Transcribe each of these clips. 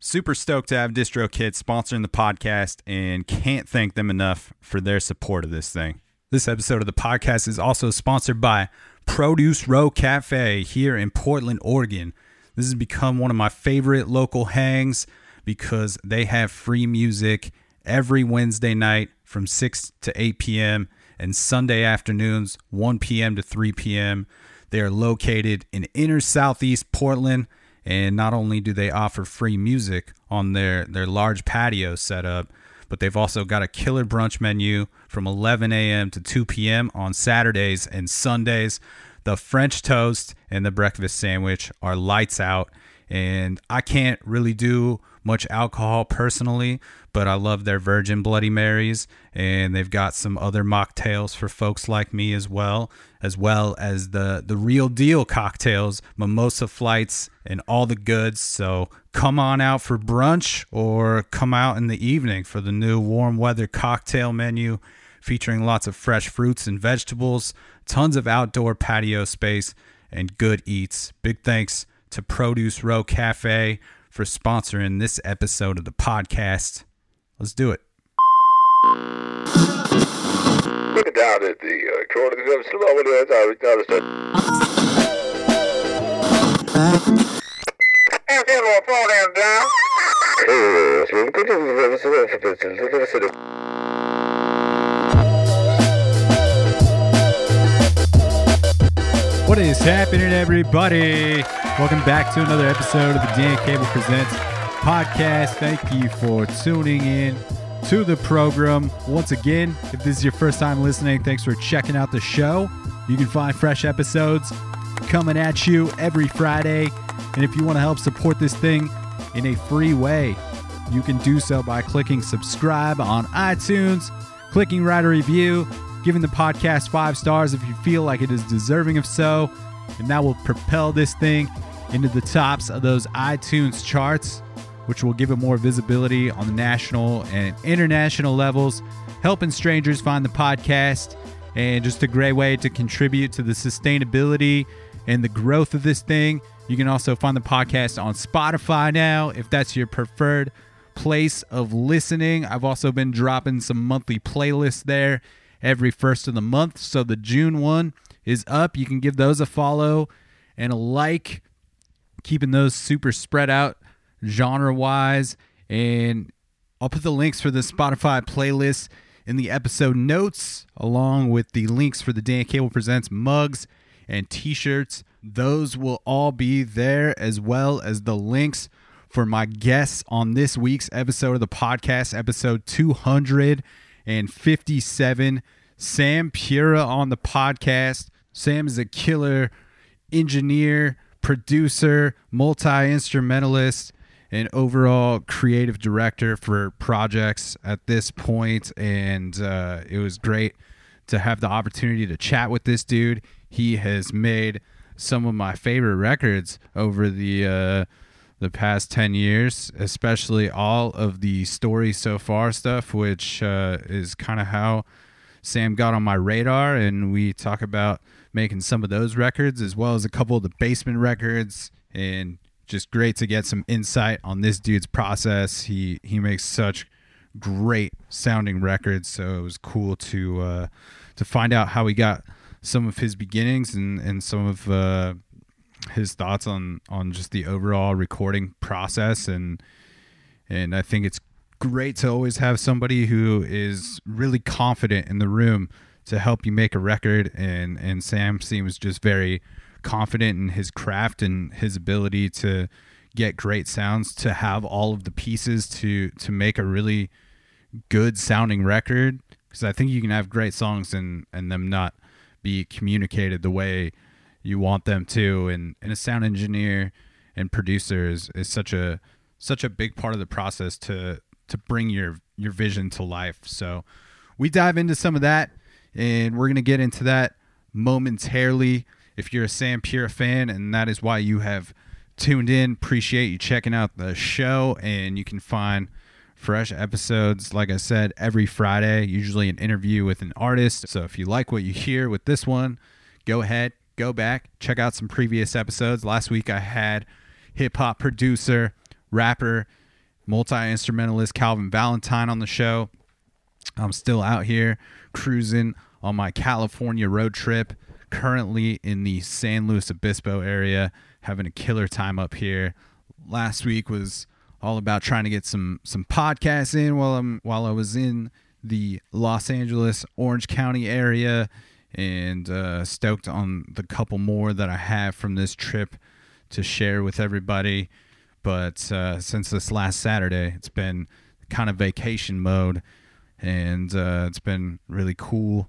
Super stoked to have DistroKid sponsoring the podcast and can't thank them enough for their support of this thing. This episode of the podcast is also sponsored by Produce Row Cafe here in Portland, Oregon. This has become one of my favorite local hangs because they have free music every Wednesday night from 6 to 8 p.m. and Sunday afternoons 1 p.m. to 3 p.m. They are located in inner southeast Portland and not only do they offer free music on their, their large patio setup, but they've also got a killer brunch menu from 11 a.m. to 2 p.m. on Saturdays and Sundays. The French toast and the breakfast sandwich are lights out. And I can't really do much alcohol personally, but I love their Virgin Bloody Marys, and they've got some other mocktails for folks like me as well, as well as the the real deal cocktails, mimosa flights, and all the goods. So come on out for brunch, or come out in the evening for the new warm weather cocktail menu, featuring lots of fresh fruits and vegetables, tons of outdoor patio space, and good eats. Big thanks to Produce Row Cafe for sponsoring this episode of the podcast. Let's do it. Down at the uh, corner of the slow with I was noticed And then we'll fall down down. What is happening, everybody? Welcome back to another episode of the Dan Cable Presents podcast. Thank you for tuning in to the program. Once again, if this is your first time listening, thanks for checking out the show. You can find fresh episodes coming at you every Friday. And if you want to help support this thing in a free way, you can do so by clicking subscribe on iTunes, clicking write a review, giving the podcast five stars if you feel like it is deserving of so. And that will propel this thing into the tops of those iTunes charts, which will give it more visibility on the national and international levels, helping strangers find the podcast, and just a great way to contribute to the sustainability and the growth of this thing. You can also find the podcast on Spotify now if that's your preferred place of listening. I've also been dropping some monthly playlists there every first of the month. So the June one is up. You can give those a follow and a like, keeping those super spread out genre wise. And I'll put the links for the Spotify playlist in the episode notes, along with the links for the Dan Cable Presents mugs and t shirts. Those will all be there, as well as the links for my guests on this week's episode of the podcast, episode 257. Sam Pura on the podcast. Sam is a killer engineer, producer, multi instrumentalist, and overall creative director for projects at this point. And uh, it was great to have the opportunity to chat with this dude. He has made some of my favorite records over the uh, the past 10 years, especially all of the story so far stuff, which uh, is kind of how Sam got on my radar. And we talk about making some of those records as well as a couple of the basement records. And just great to get some insight on this dude's process. He, he makes such great sounding records. So it was cool to, uh, to find out how he got some of his beginnings and, and some of, uh, his thoughts on on just the overall recording process and and I think it's great to always have somebody who is really confident in the room to help you make a record and and Sam seems just very confident in his craft and his ability to get great sounds to have all of the pieces to to make a really good sounding record. Because I think you can have great songs and and them not be communicated the way you want them to. And, and a sound engineer and producer is, is such a such a big part of the process to to bring your your vision to life. So we dive into some of that and we're going to get into that momentarily if you're a sam pura fan and that is why you have tuned in appreciate you checking out the show and you can find fresh episodes like i said every friday usually an interview with an artist so if you like what you hear with this one go ahead go back, check out some previous episodes. Last week I had hip hop producer, rapper, multi instrumentalist Calvin Valentine on the show. I'm still out here cruising on my California road trip, currently in the San Luis Obispo area, having a killer time up here. Last week was all about trying to get some some podcasts in while I'm while I was in the Los Angeles Orange County area and uh, stoked on the couple more that I have from this trip to share with everybody. But uh, since this last Saturday, it's been kind of vacation mode, and uh, it's been really cool.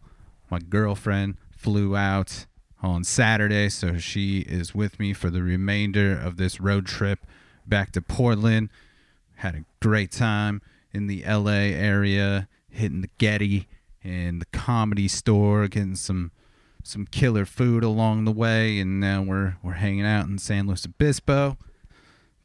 My girlfriend flew out on Saturday, so she is with me for the remainder of this road trip back to Portland. Had a great time in the LA area, hitting the Getty and the comedy store, getting some some killer food along the way, and now we're we're hanging out in San Luis Obispo.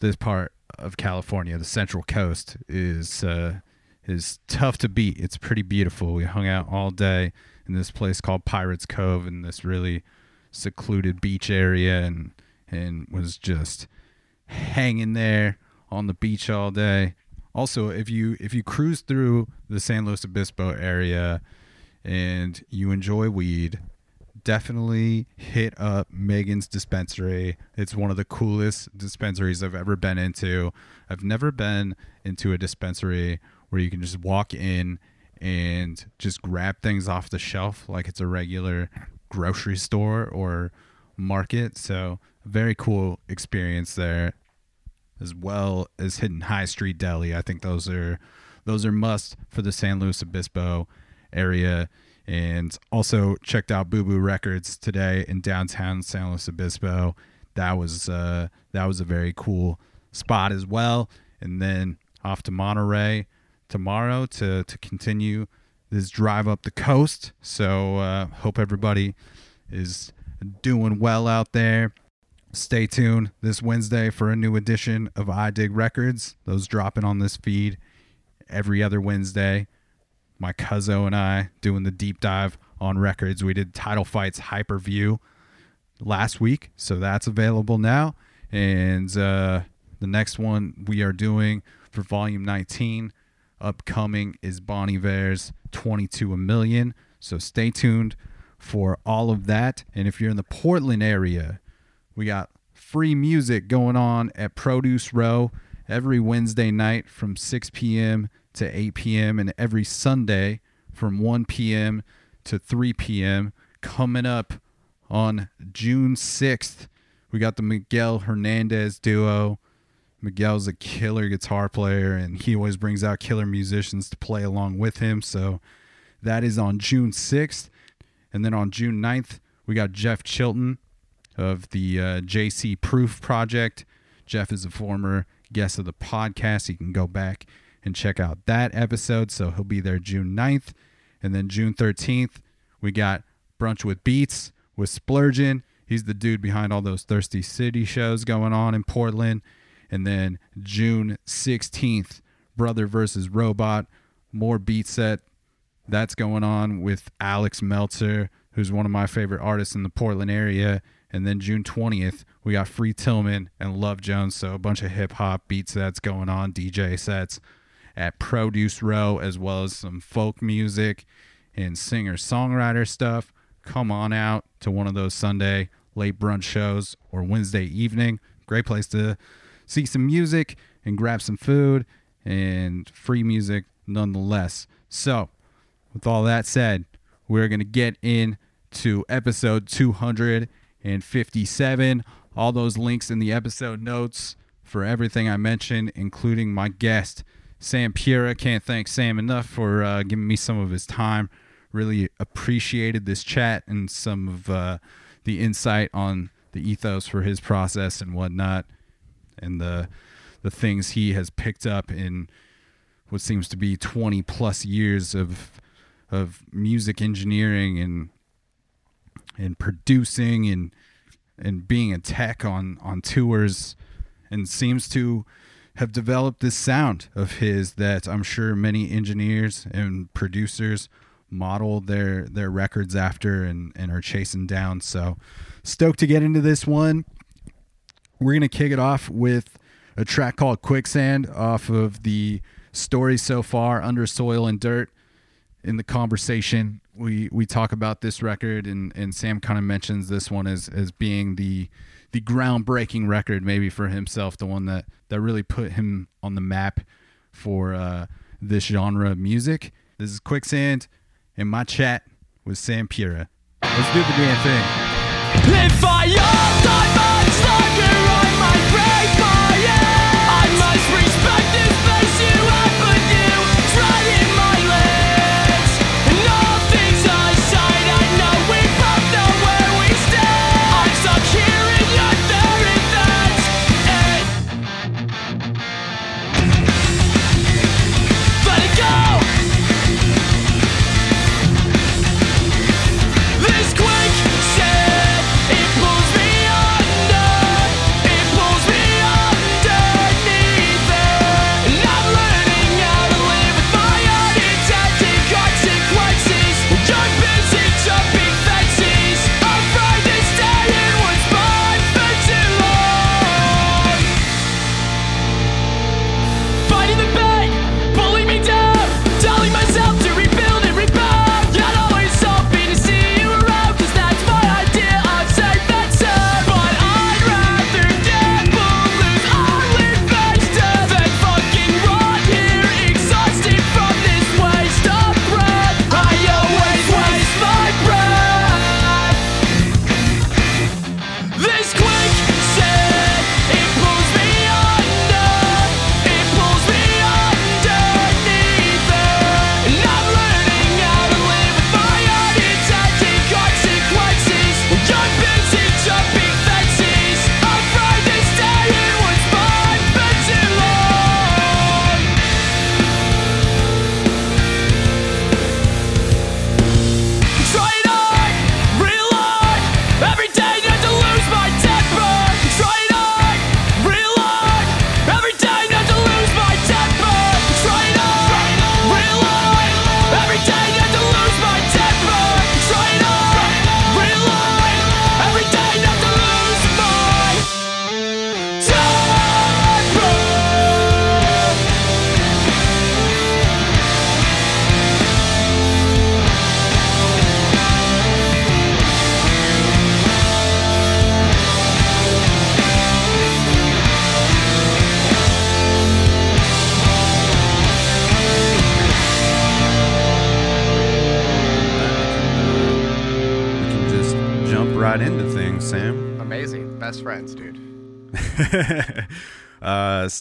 This part of California, the Central Coast, is uh, is tough to beat. It's pretty beautiful. We hung out all day in this place called Pirates Cove in this really secluded beach area, and and was just hanging there on the beach all day also if you if you cruise through the san luis obispo area and you enjoy weed definitely hit up megan's dispensary it's one of the coolest dispensaries i've ever been into i've never been into a dispensary where you can just walk in and just grab things off the shelf like it's a regular grocery store or market so very cool experience there as well as Hidden High Street Deli. I think those are those are must for the San Luis Obispo area. And also checked out Boo Boo Records today in downtown San Luis Obispo. That was uh, that was a very cool spot as well. And then off to Monterey tomorrow to to continue this drive up the coast. So uh, hope everybody is doing well out there. Stay tuned this Wednesday for a new edition of I Dig Records. Those dropping on this feed every other Wednesday. My cousin and I doing the deep dive on records. We did Title Fight's Hyperview last week, so that's available now. And uh, the next one we are doing for Volume 19 upcoming is Bon Iver's 22 a Million. So stay tuned for all of that. And if you're in the Portland area, we got free music going on at Produce Row every Wednesday night from 6 p.m. to 8 p.m. and every Sunday from 1 p.m. to 3 p.m. Coming up on June 6th, we got the Miguel Hernandez duo. Miguel's a killer guitar player, and he always brings out killer musicians to play along with him. So that is on June 6th. And then on June 9th, we got Jeff Chilton of the uh, JC Proof Project. Jeff is a former guest of the podcast. You can go back and check out that episode. So he'll be there June 9th. And then June 13th, we got Brunch with Beats with Splurgeon. He's the dude behind all those Thirsty City shows going on in Portland. And then June 16th, Brother versus Robot, more beat set. That's going on with Alex Meltzer, who's one of my favorite artists in the Portland area. And then June 20th, we got Free Tillman and Love Jones. So a bunch of hip hop beat sets going on, DJ sets at Produce Row, as well as some folk music and singer songwriter stuff. Come on out to one of those Sunday late brunch shows or Wednesday evening. Great place to see some music and grab some food and free music nonetheless. So, with all that said, we're going to get into episode 257. All those links in the episode notes for everything I mentioned, including my guest, Sam Pura. Can't thank Sam enough for uh, giving me some of his time. Really appreciated this chat and some of uh, the insight on the ethos for his process and whatnot, and the the things he has picked up in what seems to be 20 plus years of of music engineering and and producing and and being a tech on on tours and seems to have developed this sound of his that I'm sure many engineers and producers model their their records after and and are chasing down. So stoked to get into this one we're gonna kick it off with a track called quicksand off of the story so far under soil and dirt in the conversation we we talk about this record and and sam kind of mentions this one as as being the the groundbreaking record maybe for himself the one that that really put him on the map for uh this genre of music this is quicksand in my chat with Sam Pura. Let's do the damn thing. I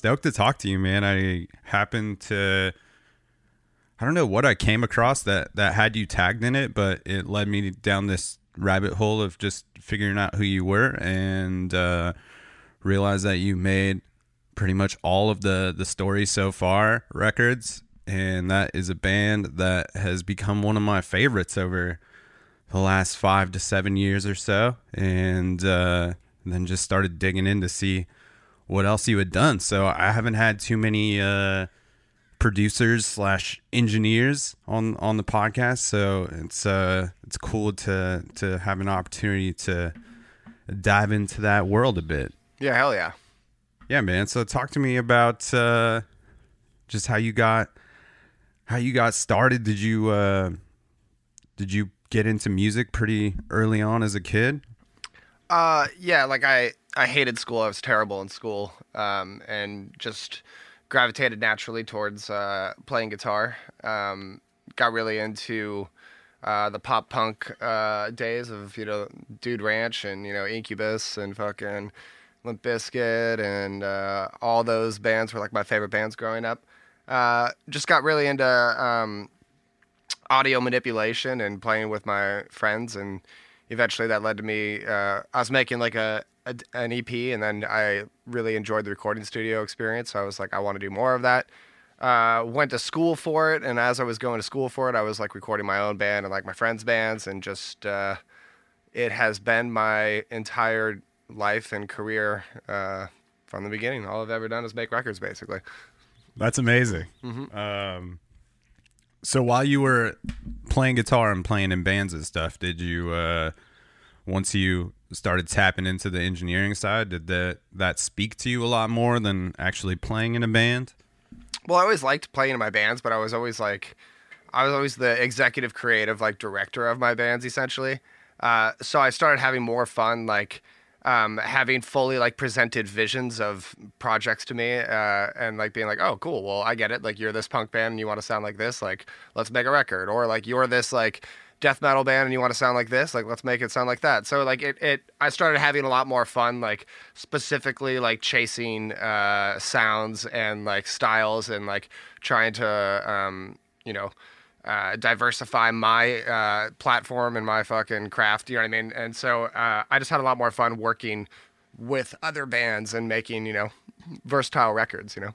stoked to talk to you, man. I happened to. I don't know what I came across that that had you tagged in it, but it led me down this rabbit hole of just figuring out who you were and uh, realized that you made pretty much all of the the story so far records, and that is a band that has become one of my favorites over the last five to seven years or so, and uh, then just started digging in to see what else you had done. So I haven't had too many uh, producers slash engineers on on the podcast. So it's uh it's cool to to have an opportunity to dive into that world a bit. Yeah, hell yeah. Yeah, man. So talk to me about uh, just how you got how you got started. Did you uh, did you get into music pretty early on as a kid? Uh, yeah, like I, I hated school. I was terrible in school, um, and just gravitated naturally towards uh, playing guitar. Um, got really into uh, the pop punk uh, days of you know Dude Ranch and you know Incubus and fucking Limp Bizkit and uh, all those bands were like my favorite bands growing up. Uh, just got really into um, audio manipulation and playing with my friends and eventually that led to me uh, i was making like a, a an ep and then i really enjoyed the recording studio experience so i was like i want to do more of that. Uh, went to school for it and as i was going to school for it i was like recording my own band and like my friends bands and just uh, it has been my entire life and career uh, from the beginning. All i've ever done is make records basically. That's amazing. Um, so while you were playing guitar and playing in bands and stuff, did you uh, once you started tapping into the engineering side, did that that speak to you a lot more than actually playing in a band? Well, I always liked playing in my bands, but I was always like, I was always the executive creative, like director of my bands, essentially. Uh, so I started having more fun, like um, having fully like presented visions of projects to me, uh, and like being like, oh, cool. Well, I get it. Like you're this punk band and you want to sound like this. Like let's make a record. Or like you're this like death metal band and you want to sound like this. Like let's make it sound like that. So like it, it I started having a lot more fun, like specifically like chasing uh, sounds and like styles and like trying to um, you know uh, diversify my uh, platform and my fucking craft. You know what I mean? And so uh, I just had a lot more fun working with other bands and making you know versatile records. You know.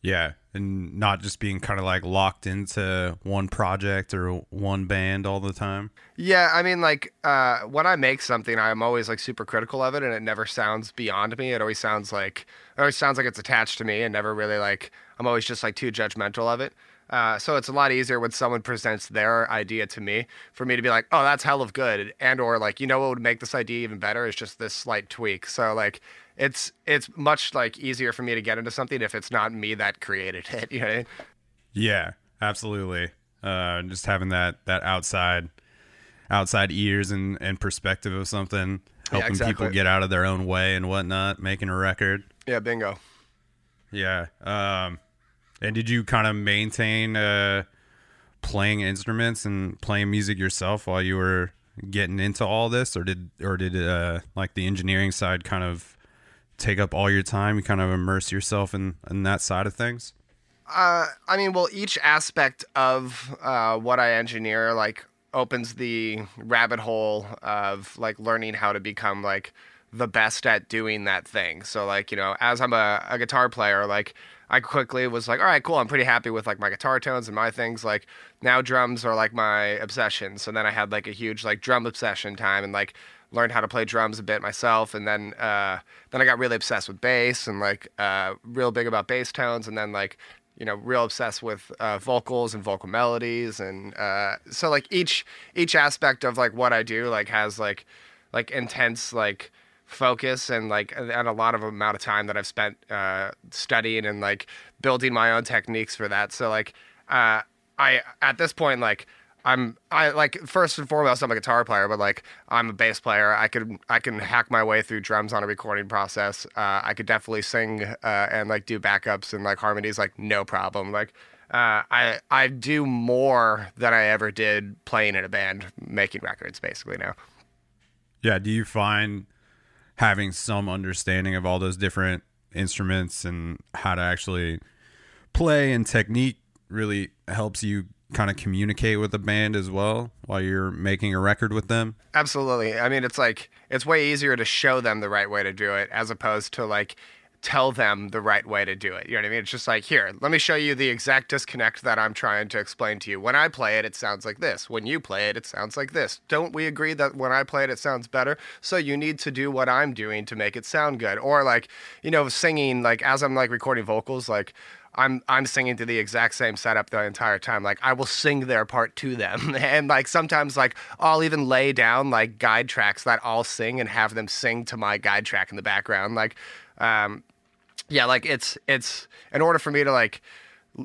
Yeah, and not just being kind of like locked into one project or one band all the time. Yeah, I mean, like uh, when I make something, I'm always like super critical of it, and it never sounds beyond me. It always sounds like it always sounds like it's attached to me, and never really like I'm always just like too judgmental of it. Uh, so it's a lot easier when someone presents their idea to me for me to be like, oh, that's hell of good, and or like, you know what would make this idea even better is just this slight tweak. So like, it's it's much like easier for me to get into something if it's not me that created it. You know. I mean? Yeah, absolutely. Uh, just having that that outside outside ears and, and perspective of something, helping exactly. people get out of their own way and whatnot, making a record. Yeah, bingo. Yeah. Um, and did you kind of maintain uh, playing instruments and playing music yourself while you were getting into all this, or did or did uh, like the engineering side kind of take up all your time? You kind of immerse yourself in in that side of things. Uh, I mean, well, each aspect of uh, what I engineer like opens the rabbit hole of like learning how to become like the best at doing that thing. So like you know, as I'm a, a guitar player, like I quickly was like, all right, cool. I'm pretty happy with like my guitar tones and my things. Like now drums are like my obsession. So then I had like a huge like drum obsession time and like learned how to play drums a bit myself. And then uh, then I got really obsessed with bass and like uh, real big about bass tones. And then like you know real obsessed with uh, vocals and vocal melodies and uh, so like each each aspect of like what I do like has like like intense like focus and like and a lot of amount of time that I've spent uh, studying and like building my own techniques for that. So like uh, I at this point like I'm I like first and foremost I'm a guitar player, but like I'm a bass player. I could I can hack my way through drums on a recording process. Uh, I could definitely sing uh, and like do backups and like harmonies like no problem. Like uh, I I do more than I ever did playing in a band, making records basically now. Yeah. Do you find having some understanding of all those different instruments and how to actually play and technique really helps you kind of communicate with the band as well while you're making a record with them? Absolutely. I mean, it's like it's way easier to show them the right way to do it as opposed to like tell them the right way to do it. You know what I mean? It's just like, here, let me show you the exact disconnect that I'm trying to explain to you. When I play it, it sounds like this. When you play it, it sounds like this. Don't we agree that when I play it, it sounds better? So you need to do what I'm doing to make it sound good. Or like, you know, singing, like as I'm like recording vocals, like I'm I'm singing to the exact same setup the entire time. Like I will sing their part to them, and like sometimes like I'll even lay down like guide tracks that I'll sing and have them sing to my guide track in the background. Like, um, yeah, like it's it's in order for me to like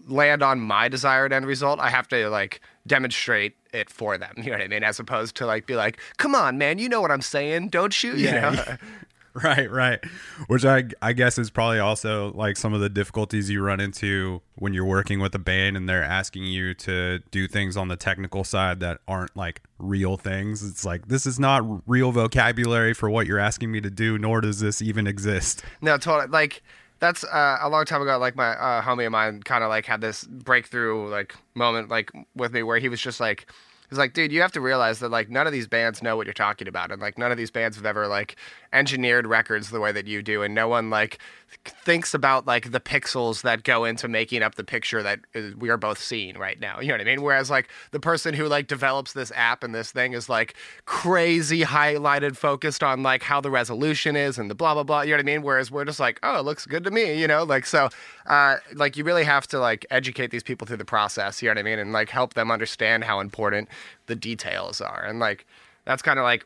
land on my desired end result, I have to like demonstrate it for them. You know what I mean? As opposed to like be like, come on, man, you know what I'm saying, don't you? You Yeah, know? Right, right. Which I I guess is probably also like some of the difficulties you run into when you're working with a band and they're asking you to do things on the technical side that aren't like real things. It's like this is not real vocabulary for what you're asking me to do, nor does this even exist. No, totally. Like that's uh, a long time ago. Like my uh, homie of mine kind of like had this breakthrough like moment like with me where he was just like. He's like, dude, you have to realize that like none of these bands know what you're talking about, and like none of these bands have ever like engineered records the way that you do, and no one like thinks about like the pixels that go into making up the picture that is, we are both seeing right now. You know what I mean? Whereas like the person who like develops this app and this thing is like crazy highlighted, focused on like how the resolution is and the blah blah blah. You know what I mean? Whereas we're just like, oh, it looks good to me. You know, like so, uh, like you really have to like educate these people through the process. You know what I mean? And like help them understand how important the details are. And like that's kind of like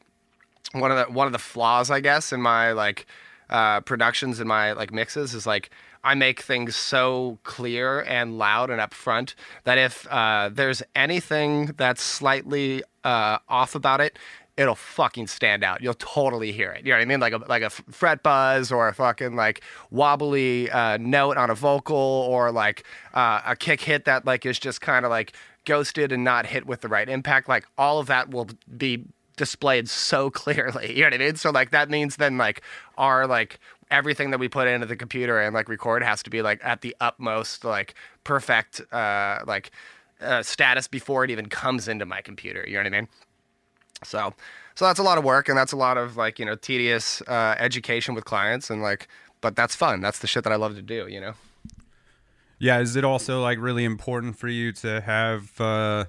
one of the one of the flaws, I guess, in my like uh, productions and my like mixes is like I make things so clear and loud and upfront that if uh, there's anything that's slightly uh, off about it, it'll fucking stand out. You'll totally hear it. You know what I mean? Like a like a fret buzz or a fucking like wobbly uh, note on a vocal or like uh, a kick hit that like is just kind of like ghosted and not hit with the right impact. Like all of that will be displayed so clearly. You know what I mean? So like that means then like our like everything that we put into the computer and like record has to be like at the utmost like perfect uh like uh, status before it even comes into my computer. You know what I mean? So so that's a lot of work and that's a lot of like, you know, tedious uh education with clients and like but that's fun. That's the shit that I love to do, you know. Yeah, is it also like really important for you to have uh,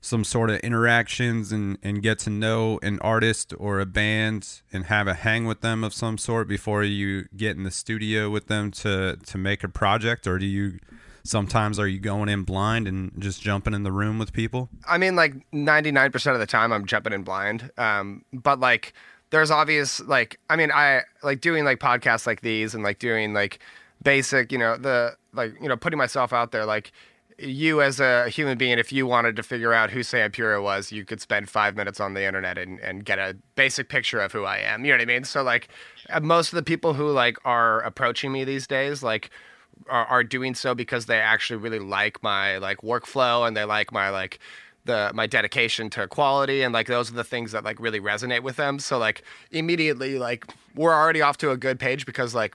some sort of interactions and, and get to know an artist or a band and have a hang with them of some sort before you get in the studio with them to to make a project, or do you sometimes are you going in blind and just jumping in the room with people? I mean, like 99% of the time I'm jumping in blind. Um, but like, there's obvious, like, I mean, I like doing like podcasts like these and like doing like basic, you know, the, like, you know, putting myself out there, like, you as a human being, if you wanted to figure out who Sam Pura was, you could spend five minutes on the internet and, and get a basic picture of who I am. You know what I mean? So like uh, most of the people who like are approaching me these days, like are, are doing so because they actually really like my like workflow and they like my like the my dedication to quality and like those are the things that like really resonate with them. So like immediately like we're already off to a good page because like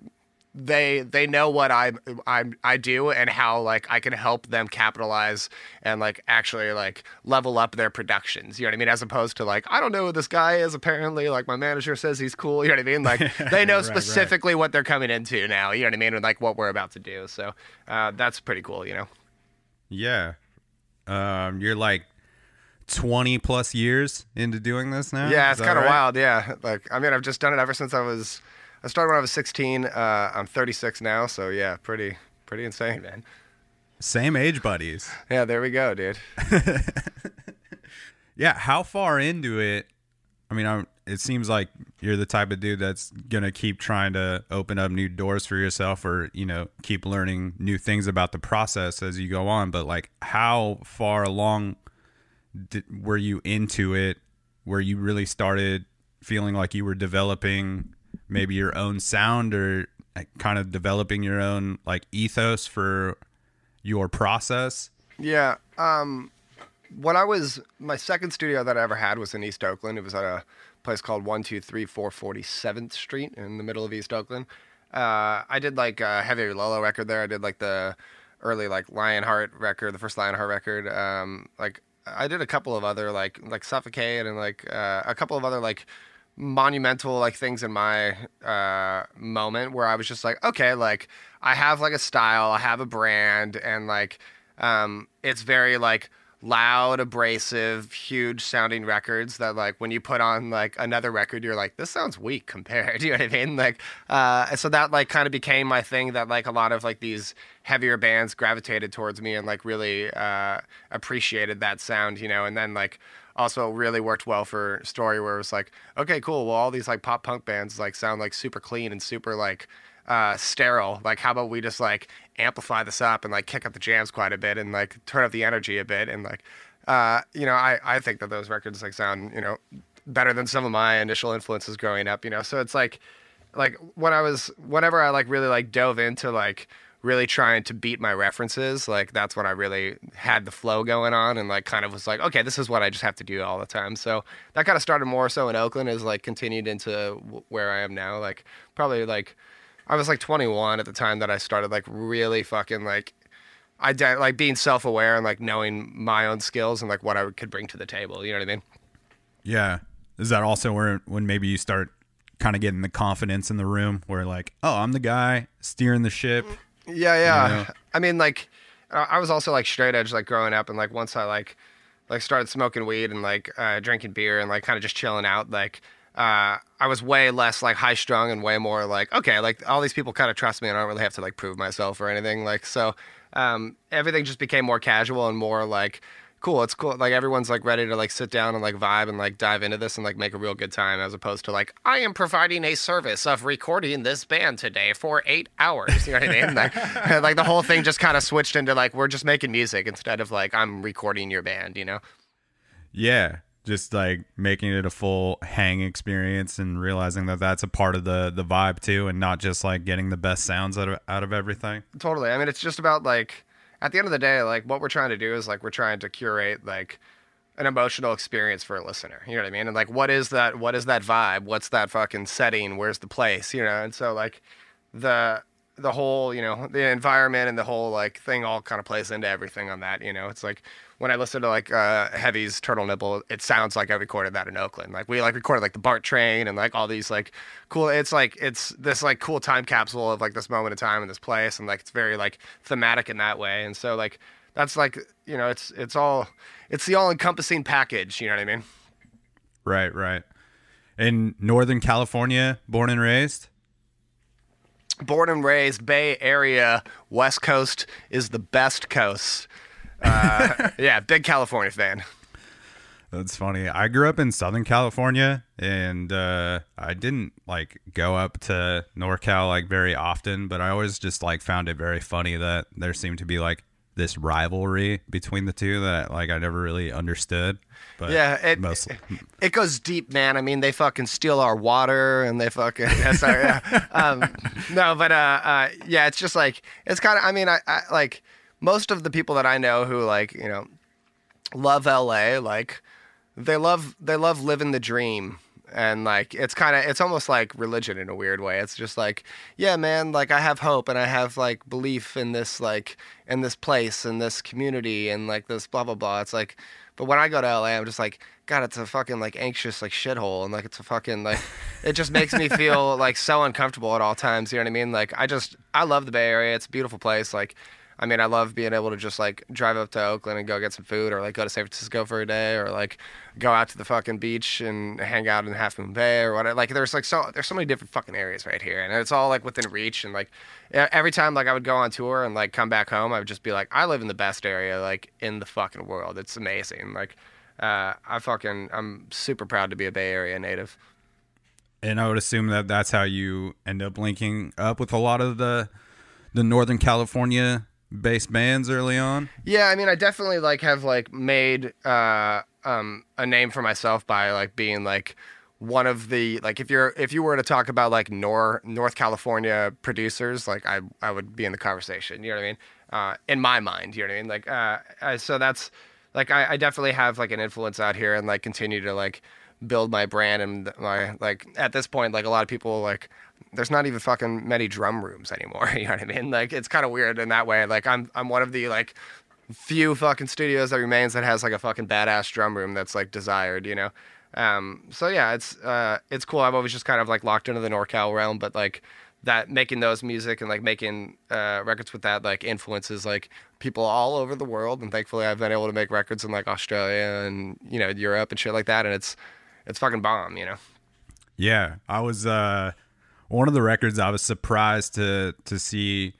they they know what I I I do and how like I can help them capitalize and like actually like level up their productions. You know what I mean? As opposed to like I don't know who this guy is. Apparently, like my manager says he's cool. You know what I mean? Like they know Right, right. specifically what they're coming into now. You know what I mean? And like what we're about to do. So uh, that's pretty cool. You know? Yeah, um, you're like twenty plus years into doing this now. Yeah, it's kind of right? wild. Yeah, like I mean, I've just done it ever since I was. I started when I was 16. Uh, I'm 36 now, so yeah, pretty pretty insane, man. Same age buddies. Yeah, there we go, dude. Yeah, how far into it? I mean, I'm, it seems like you're the type of dude that's gonna keep trying to open up new doors for yourself, or you know, keep learning new things about the process as you go on. But like, how far along did, were you into it? Where you really started feeling like you were developing maybe your own sound, or kind of developing your own like ethos for your process? Yeah. Um, when I was my second studio that I ever had was in East Oakland. It was at a place called One Two Three Four Forty Seventh Street in the middle of East Oakland. Uh, I did like a Heavy Lolo record there. I did like the early like Lionheart record, the first Lionheart record. Um, like I did a couple of other like like Suffokate and like uh, a couple of other like monumental like things in my uh moment where I was just like, okay, like I have like a style, I have a brand, and like um it's very like loud, abrasive, huge sounding records that like when you put on like another record, you're like, this sounds weak compared. You know what I mean? Like, uh, so that like kind of became my thing that like a lot of like these heavier bands gravitated towards me and like really uh, appreciated that sound, you know, and then like also really worked well for story where it was like, okay, cool. Well, all these like pop punk bands like sound like super clean and super like uh, sterile. Like, how about we just like amplify this up and like kick up the jams quite a bit and like turn up the energy a bit and like, uh, you know, I I think that those records like sound you know better than some of my initial influences growing up. You know, so it's like like when I was whenever I like really like dove into like really trying to beat my references like that's when i really had the flow going on and like kind of was like okay this is what i just have to do all the time so that kind of started more so in oakland is like continued into where i am now like probably like i was like 21 at the time that i started like really fucking like i like being self-aware and like knowing my own skills and like what i could bring to the table you know what i mean Yeah. Is that also where when maybe you start kind of getting the confidence in the room where like, oh, I'm the guy steering the ship. Mm-hmm. Yeah, yeah. know? I mean, like, I was also like straight edge, like growing up, and like once I like, like started smoking weed and like uh, drinking beer and like kind of just chilling out, like, uh, I was way less like high strung and way more like, okay, like all these people kind of trust me, and I don't really have to like prove myself or anything. Like, so um, everything just became more casual and more like. Cool, it's cool. Like everyone's like ready to like sit down and like vibe and like dive into this and like make a real good time, as opposed to like I am providing a service of recording this band today for eight hours. You know what I mean? Like, like the whole thing just kind of switched into like we're just making music instead of like I'm recording your band. You know? Yeah. Just like making it a full hang experience and realizing that that's a part of the the vibe too, and not just like getting the best sounds out of out of everything. Totally. I mean, it's just about like at the end of the day, like what we're trying to do is like we're trying to curate like an emotional experience for a listener. You know what I mean? And like what is that what is that vibe? What's that fucking setting? Where's the place? You know? And so like the the whole, you know, the environment and the whole like thing all kind of plays into everything on that, you know. It's like when I listen to like uh Heavy's Turtle Nibble, it sounds like I recorded that in Oakland. Like we like recorded like the BART train and like all these like cool it's like it's this like cool time capsule of like this moment of time in this place and like it's very like thematic in that way. And so like that's like you know, it's it's all it's the all encompassing package, you know what I mean? Right, right. In Northern California, born and raised. born and raised Bay Area, West Coast is the best coast. Uh, yeah, big California fan. That's funny. I grew up in Southern California, and uh, I didn't like go up to NorCal like very often, but I always just like found it very funny that there seemed to be like this rivalry between the two that like I never really understood. But Yeah, it, mostly. it goes deep, man. I mean, they fucking steal our water and they fucking. Sorry, yeah. Um, no, but uh, uh, yeah, it's just like it's kind of. I mean, I, I like most of the people that I know who like you know love LA, like they love they love living the dream. And like it's kind of it's almost like religion in a weird way. It's just like, yeah, man, like I have hope and I have like belief in this like in this place and this community and like this blah blah blah. It's like but when I go to LA, I'm just like, God, it's a fucking like anxious like shithole, and like it's a fucking like, it just makes me feel like so uncomfortable at all times. You know what I mean? Like I just I love the Bay Area. It's a beautiful place. Like, I mean, I love being able to just like drive up to Oakland and go get some food, or like go to San Francisco for a day, or like go out to the fucking beach and hang out in Half Moon Bay or whatever. Like there's like so there's so many different fucking areas right here, and it's all like within reach. And like every time like I would go on tour and like come back home, I would just be like, I live in the best area like in the fucking world. It's amazing. Like uh, I fucking I'm super proud to be a Bay Area native. and I would assume that that's how you end up linking up with a lot of the the Northern California based bands early on. Yeah, I mean, I definitely like have like made uh, um, a name for myself by like being like one of the like if you're if you were to talk about like Nor North California producers, like I I would be in the conversation. You know what I mean? Uh, in my mind, you know what I mean? Like uh, uh, so that's like I, I definitely have like an influence out here and like continue to like build my brand and my like at this point like a lot of people like there's not even fucking many drum rooms anymore you know what i mean like it's kind of weird in that way like i'm i'm one of the like few fucking studios that remains that has like a fucking badass drum room that's like desired you know Um, so yeah, it's uh, it's cool. I've always just kind of like locked into the NorCal realm, but like that making those music and like making uh, records with that like influences like people all over the world. And thankfully, I've been able to make records in like Australia and you know Europe and shit like that. And it's it's fucking bomb, you know. Yeah, I was uh one of the records I was surprised to to see